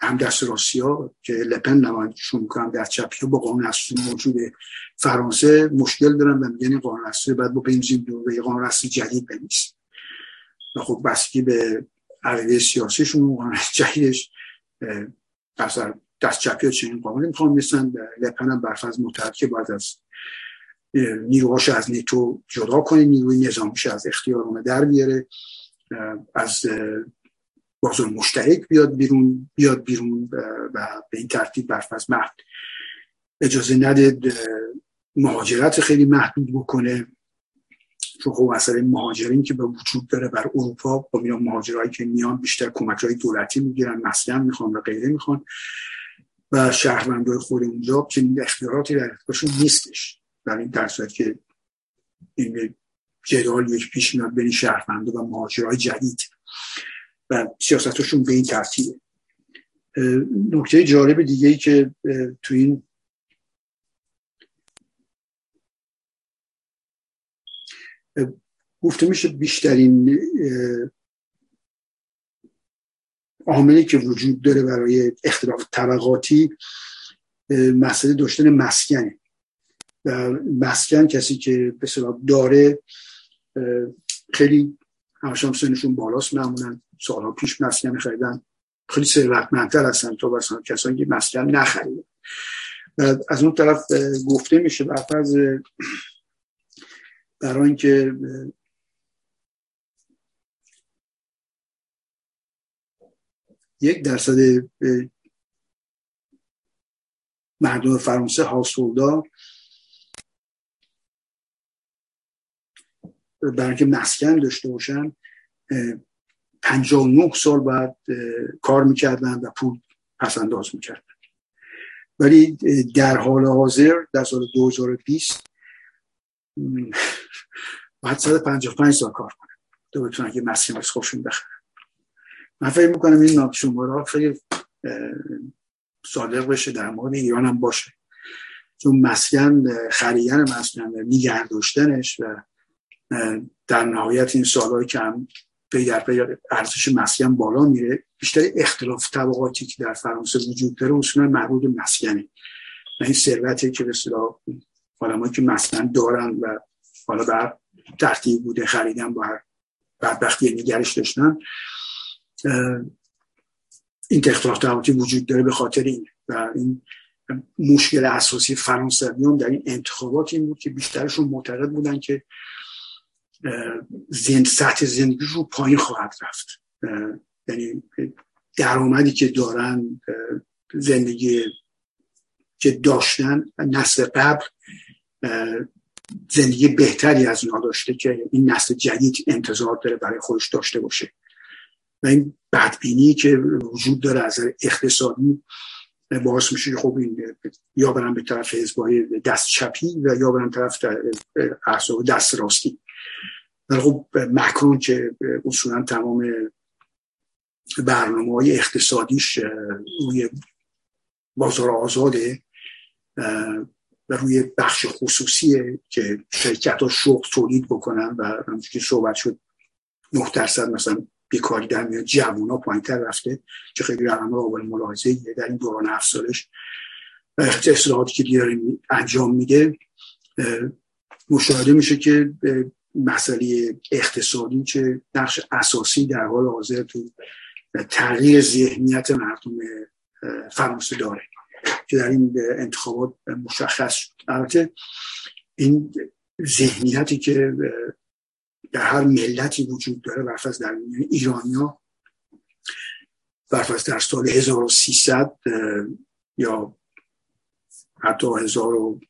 هم دست ها که لپن نمایندشون می‌کنم در چپی با قانون اساسی موجود فرانسه مشکل دارن و میگن قانون اساسی با بنزین دور به قانون اساسی جدید بنویسیم. و خب بسکی به عقیده سیاسیشون مقاومت جدیدش اصلا دست چپی چنین قابلی می‌خوان مثلا لپن هم برفرض متحد که باید از نیروهاش از نیتو جدا کنه نیروی نظامیش از اختیار در بیاره. از بازار مشترک بیاد بیرون بیاد بیرون و به این ترتیب برفرض محد اجازه نده مهاجرت خیلی محدود بکنه. چون خب مسئله مهاجرین که به وجود داره بر اروپا با میان مهاجرهایی که میان بیشتر کمک های دولتی می‌گیرن مسکن می‌خوان و غیره می‌خوان. و شهروندای خود اونجا چنین اختیاراتی در اختیارشون نیستش. در این در که این جدال یک پیش میاد بین شهروندا و مهاجرهای جدید و سیاستشون به این ترتیبه نکته جالب دیگه ای که تو این گفته میشه بیشترین عاملی که وجود داره برای اختلاف طبقاتی مسئله داشتن مسکنه و مسکن کسی که به داره خیلی همشام سنشون بالاست معمولا. سالها پیش مسکن خریدن خیلی ثروتمندتر هستن. تا مثلا کسانی که مسکن نخریدن. از اون طرف گفته میشه برفرض برای اینکه یک درصد مردم فرانسه هاسولدا برای اینکه مسکن داشته باشن نه سال بعد کار می‌کردن و پول پس انداز می‌کردن. ولی در حال حاضر در سال 2020 باید 155 سال کار کنن تا بتونن که مسکن از خوشون بخرن. من فکر می‌کنم این شماره خیلی صادق بشه در مورد ایران هم باشه. چون مسکن خریدن مسکن نگه داشتنش و در نهایت این سالهایی که هم در ارزش مسکن بالا میره بیشتر اختلاف طبقاتی که در فرانسه وجود داره اصولا مربوط مسکنه و این ثروتی که به اصطلاح آدمایی که مسکن دارن و حالا بر ترتیب بوده خریدن با بدبختی نگرش داشتن این اختلاف طبقاتی وجود داره به خاطر این. و این مشکل اساسی فرانسویان در این انتخابات این بود که بیشترشون معتقد بودن که زند سطح زندگی رو پایین خواهد رفت. یعنی درآمدی که دارن زندگی که داشتن نسل قبل زندگی بهتری از اینها داشته که این نسل جدید انتظار داره برای خودش داشته باشه. و این بدبینی که وجود داره از اقتصادی باعث میشه خب این یا برن به طرف حزبای دست چپی و یا برن طرف احزاب دست راستی ولی خب مکرون که اصولا تمام برنامه های اقتصادیش روی بازار آزاده و روی بخش خصوصی که شرکت ها شغل تولید بکنن و که صحبت شد 9 درصد مثلا بیکاری در میاد جوان ها پایین تر رفته که خیلی رقم قابل ملاحظه در این دوران هفت سالش. اصلاحاتی که دیاره انجام میده مشاهده میشه که مسئله اقتصادی که نقش اساسی در حال حاضر تو تغییر ذهنیت مردم فرانسه داره که در این انتخابات مشخص شد. البته این ذهنیتی که در هر ملتی وجود داره برفض در ایرانیا برفض در سال 1300 یا حتی هزار و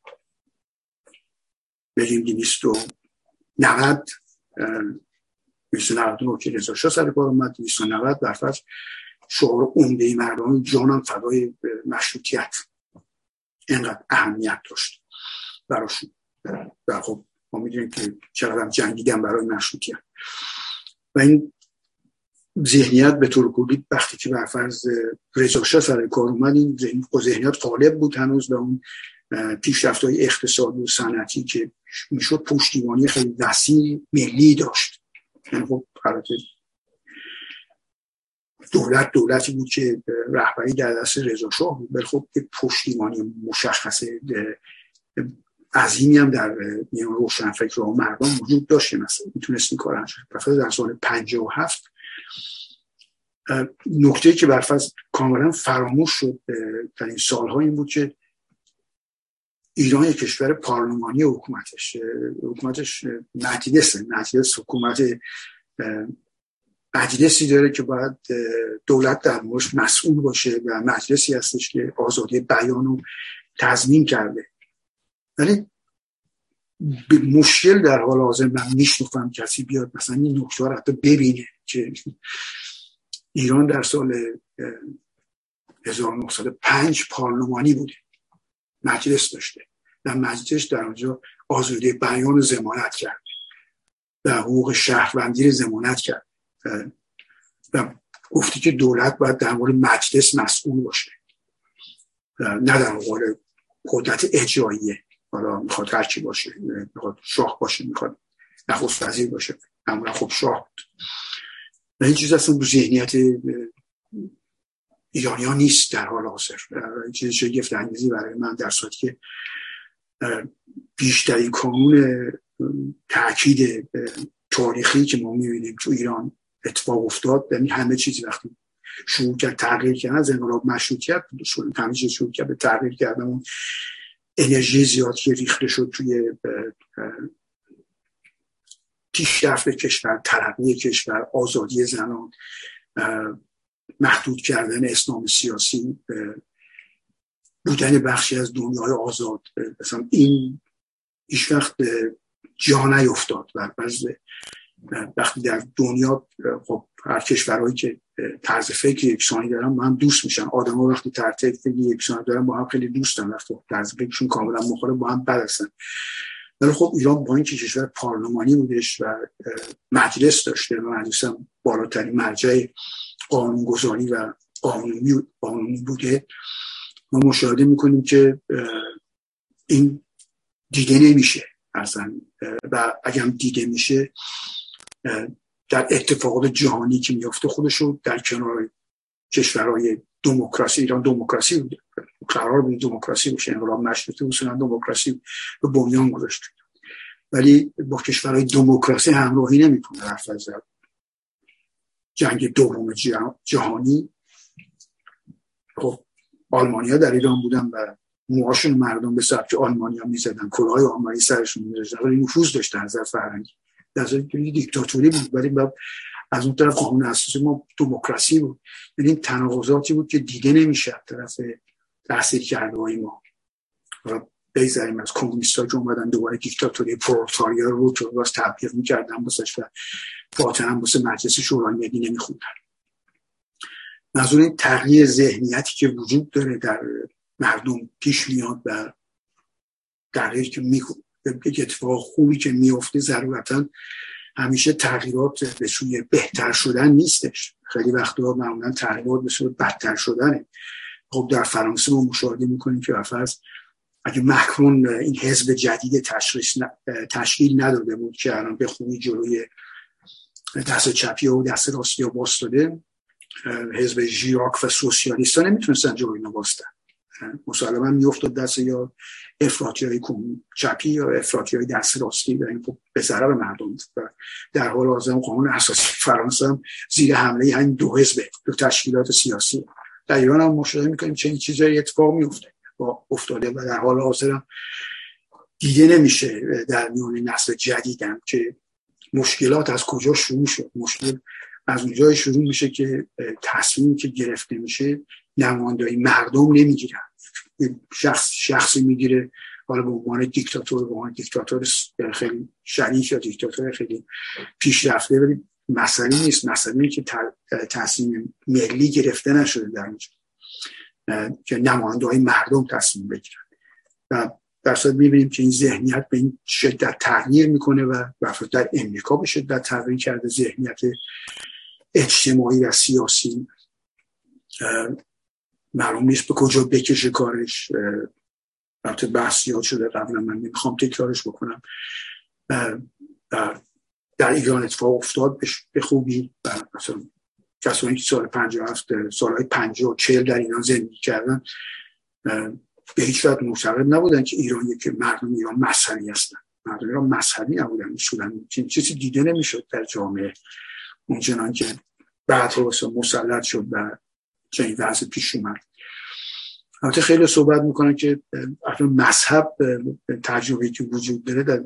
بریم دیویست و نود بیست و نود که رضا شاه سر کار اومد. بیست و نود برفض شعار عمده مردم جانم فدای مشروطیت. اینقدر اهمیت داشت براشون. و خب ما می‌دونیم که چقدر جنگیدن برای مشروطیت. و این ذهنیت به طور کلی وقتی که بر فرض رضا سر کار اومد این ذهنیت غالب بود هنوز به اون پیشرفت های اقتصادی و صنعتی که می‌شد پشتیبانی خیلی وسیع ملی داشت. یعنی خب دولت دولتی بود که رهبری در دست رضا شاه بود ولی خب پشتیبانی مشخص عظیمی هم در میان روشنفکر و مردم وجود داشت مثلا می‌تونست این کار انجام در سال 57 نکته که برفض کاملا فراموش شد در این سالها این بود که ایران یک کشور پارلمانی حکومتش حکومتش مجلسه مجلس حکومت مجلسی داره که باید دولت در موردش مسئول باشه و مجلسی هستش که آزادی بیان رو تضمین کرده. ولی مشکل در حال حاضر من میشنفم کسی بیاد مثلا این نکته حتی ببینه که ایران در سال 1905 پارلمانی بوده. مجلس داشته. و مجلس در اونجا آزادی بیان زمانت کرد. و حقوق شهروندی زمانت کرد. و گفتی که دولت باید در مورد مجلس مسئول باشه. نه در مورد قدرت اجراییه حالا می‌خواد هرچی باشه. می‌خواد شاه باشه می‌خواد نخست وزیر باشه. معمولا خب شاه بود. این چیز اصلا ذهنیت ایرانی ها نیست در حال حاضر. چیز شگفت انگیزی برای من در صورتی که بیشترین کانون تاکید تاریخی که ما می‌بینیم تو ایران اتفاق افتاد. یعنی همه چیزی وقتی شروع کرد تغییر کرد از انقلاب مشروطیت همه چیز شروع کرد به تغییر کردن. اون انرژی زیاد که ریخته شد توی پیشرفت کشور ترقی کشور آزادی زنان محدود کردن اسلام سیاسی بودن بخشی از دنیای آزاد مثلا این هیچ وقت جا نیفتاد و وقتی در دنیا خب هر کشورهایی که طرز فکر یکسانی دارن هم دوست میشن. آدم ها وقتی طرز فکر یکسانی دارن با هم خیلی دوستن. وقتی طرز فکرشون کاملا مخالف با هم بد ولی خب ایران با اینکه کشور پارلمانی بودش و مجلس داشته و مجلس هم بالاترین مرجع قانونگذاری و قانونی, بوده. ما مشاهده می‌کنیم که این دیده نمیشه اصلا. و اگر دیده میشه در اتفاقات جهانی که میفته خودش رو در کنار کشورهای دموکراسی ایران دموکراسی بوده. قرار بود دموکراسی باشه انقلاب مشروطه اصولا دموکراسی به بنیان گذاشته. ولی با کشورهای دموکراسی همراهی نمی‌کنه. حرف از جنگ دوم جهانی. خب آلمانیا در ایران بودن و موهاشون مردم به سبک آلمانیا می‌زدن. کلاه آلمانی سرشون می‌زدن ولی نفوذ داشته نظر فرهنگی در دیکتاتوری بود ولی از اون طرف قانون اساسی ما دموکراسی بود. یعنی تناقضاتی بود که دیده نمیشه طرف تحصیل کرده ما. بگذاریم از کمونیست ها که اومدن دوباره دیکتاتوری پرولتاریا رو که باز تبلیغ می‌کردن بسش و باطن واسه مجلس شورای ملی نمیخوندن. منظور این تغییر ذهنیتی که وجود داره در مردم پیش میاد و در که می یک اتفاق خوبی که میفته ضرورتا همیشه تغییرات به سوی بهتر شدن نیستش. خیلی وقتا معمولا تغییرات به سوی بدتر شدنه. خب در فرانسه ما مشاهده می‌کنیم که فرض اگه مکرون این حزب جدید تشکیل نداده بود که الان به خوبی جلوی دست چپی و دست راستی باز داده حزب ژیراک و سوسیالیست ها نمی‌تونستن جلوی اینو باستن مسلما میافتاد دست یا افراطی های چپی یا افراطی های دست راستی و این خب به ضرر مردم و در حال حاضر قانون اساسی فرانسه هم زیر حمله همین دو حزب دو تشکیلات سیاسی. در ایران هم مشاهده می‌کنیم چه چیزایی اتفاق میفته افتاده و در حال حاضر دیده نمیشه در میان نسل جدیدم که مشکلات از کجا شروع شد. مشکل از اونجای شروع میشه که تصمیمی که گرفته میشه نمایندهای مردم نمی‌گیرن. شخص شخصی می‌گیره حالا به عنوان دیکتاتور به عنوان دیکتاتور خیلی شریک یا دیکتاتور خیلی پیشرفته ولی مسئله نیست. مسئله که تصمیم ملی گرفته نشده در اونجا. که نماینده های مردم تصمیم بگیرن. و در صورت می‌بینیم که این ذهنیت به این شدت تغییر می‌کنه و در امریکا به شدت تغییر کرده. ذهنیت اجتماعی و سیاسی معلوم نیست به کجا بکشه کارش. البته بحث یاد شده. قبلا من نمی‌خوام تکرارش بکنم. در ایران اتفاق افتاد. به خوبی. مثلا کسانی که سال 57 سالهای 50 و 40 در ایران زندگی کردن به هیچ وقت معتقد نبودن که ایرانی که مردم ایران مذهبی هستن. مردم ایران مذهبی نبودن. اصولا چیزی دیده نمی‌شد در جامعه. اونچنان که بعد مسلط شد و چنین وضع پیش اومد. البته خیلی صحبت می‌کنن که مذهب تجربه که وجود داره در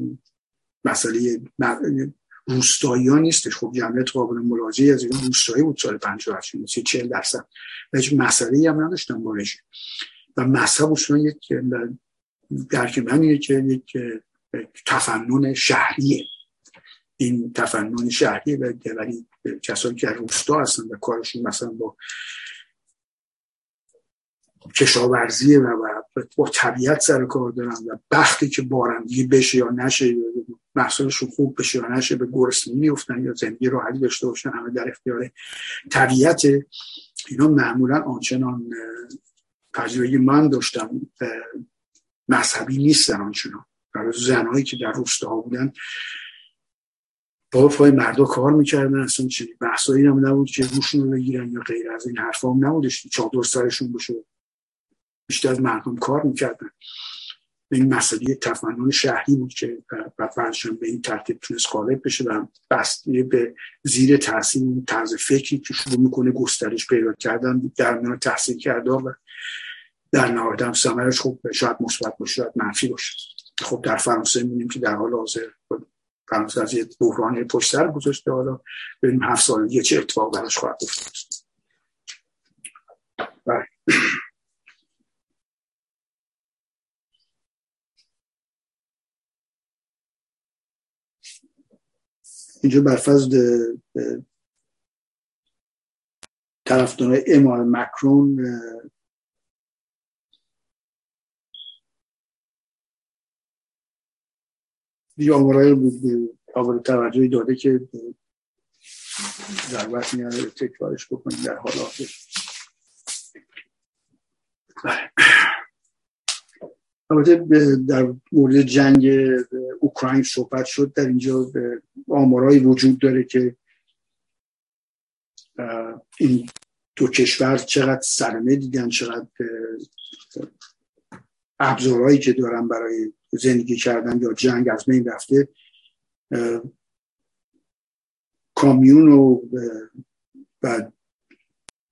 مسئله روستایی ها نیستش. خب جمعیت قابل ملاجعه از این روستایی بود سال 58 سی 40 درصد. و هیچ مسئله هم نداشتن بارش و مذهب اصلا یک درک من که یک تفنن شهریه. این تفنن شهریه و ولی کسایی که روستا هستن و کارشون مثلا با کشاورزی و با طبیعت سر کار دارن و بختی که بارندگی بشه یا نشه محصولشون خوب بشه یا نشه به گرسنگی میفتن یا زندگی راحتی داشته باشن همه در اختیار طبیعت. اینا معمولا آنچنان تجربه من داشتم مذهبی نیستن آنچنان. زنهایی که در روستاها بودن با پای مردا کار می‌کردن اصلا چه بحثایی هم نبود که روشون رو بگیرن یا غیر از این حرفا هم نبودش چادر سرشون بشه بیشتر از مردم کار می‌کردن. این مسئله تفنن شهری بود که بعدشان به این ترتیب تونست غالب بشه و بسته به زیر اون طرز فکری که شروع می‌کنه گسترش پیدا کردن در میان تحصیل کرده و در نهایت هم ثمرش خوب شاید مثبت باشه شاید منفی باشه. خب در فرانسه می‌بینیم که در حال حاضر فرانسه از یه بحران پشت سر گذاشته. حالا ببینیم هفت سال یه چه اتفاق براش خواهد افتاد. اینجا برفض طرفدار امال مکرون دیگه آمارای بود قابل توجهی داده که ضرورت میاره تکرارش بکنیم در حال بله. البته در مورد جنگ اوکراین صحبت شد در اینجا آمارایی وجود داره که این دو کشور چقدر سرمه دیدن چقدر ابزارهایی که دارن برای زندگی کردن یا جنگ از بین رفته. کامیون و و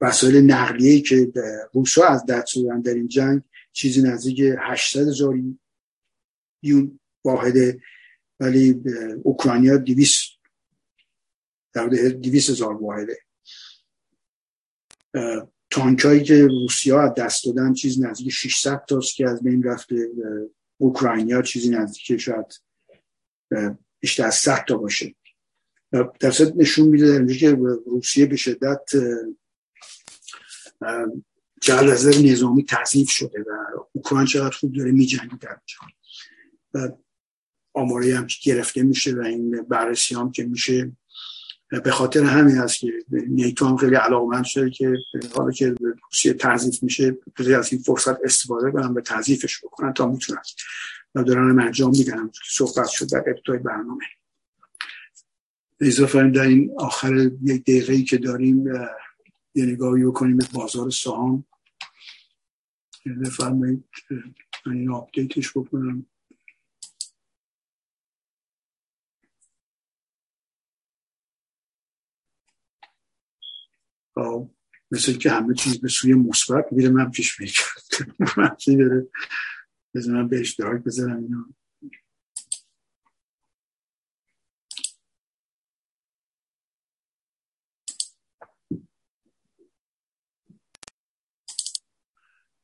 وسایل نقلیه که روسا از دست در این جنگ چیزی نزدیک 800 هزار یون واحده ولی اوکراینیا 200 در 200 هزار واحده. تانکایی که روسیا از دست دادن چیز نزدیک 600 تاست که از بین رفته اوکراینیا چیزی نزدیک شاید بیشتر از 100 تا باشه. در نشون میده در که روسیه به شدت جهل از نظامی تضعیف شده و اوکراین چقدر خوب داره میجنگه در و آماری هم که گرفته میشه و این بررسی هم که میشه. به خاطر همین هست که نیتو هم خیلی علاقمند شده که حالا که روسیه تضعیف میشه از این فرصت استفاده کنن به تضعیفش بکنن تا می‌تونن. و دارن هم انجام میدن. که صحبت شد در ابتدای برنامه. اضافه در این آخر یک دقیقه که داریم یه نگاهی بکنیم به بازار سهام. بفرمایید من این آپدیتش بکنم. خب، مثل که همه چیز به سوی مثبت میره من پیش می‌کنم منفی داره من به اشتراک بذارم اینا.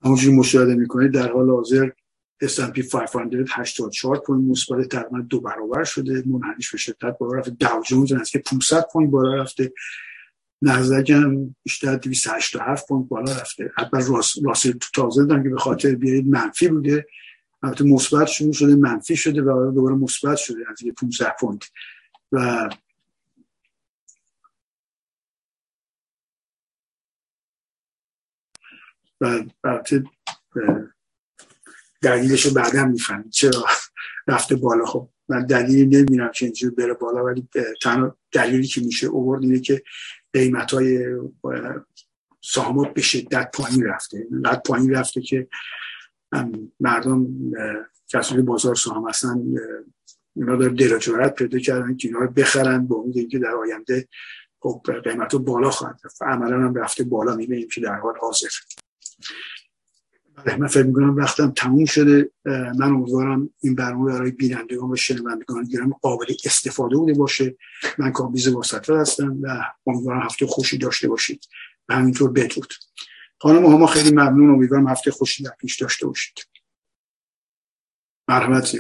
همونجوری مشاهده می‌کنید در حال حاضر S&P 500 84 point مثبت تقریبا دو برابر شده. منحنیش به شدت بالا رفته. Dow Jones که 500 point بالا رفته. نزدیک هم بیشتر 287 point بالا رفته. حتی Russell two thousand هم که به خاطر بیارید منفی بوده. البته مثبت شروع شده منفی شده و دوباره مثبت شده. از یه 500 point. و و البته دلیلش رو بعدا می‌فهمید چرا رفته بالا. خب من دلیلی نمیرم که اینجور بره بالا ولی تنها دلیلی که میشه اوورد اینه که قیمت های سهامات به شدت پایین رفته. اینقدر پایین رفته که مردم کسانی بازار سهام هستن اینا داره درجارت پیدا کردن که اینا رو بخرن با امید اینکه در آینده خب قیمت بالا خواهد رفت. عملا هم رفته بالا می‌بینیم که در حال حاضر. بله من فکر می‌کنم وقتم تموم شده. من امیدوارم این برنامه برای بینندگان و شنوندگان گرام قابل استفاده بوده باشه. من کابیز واسطه هستم و امیدوارم هفته خوشی داشته باشید. و همینطور بدرود. خانم ما خیلی ممنون. امیدوارم هفته خوشی در پیش داشته باشید. مرحمت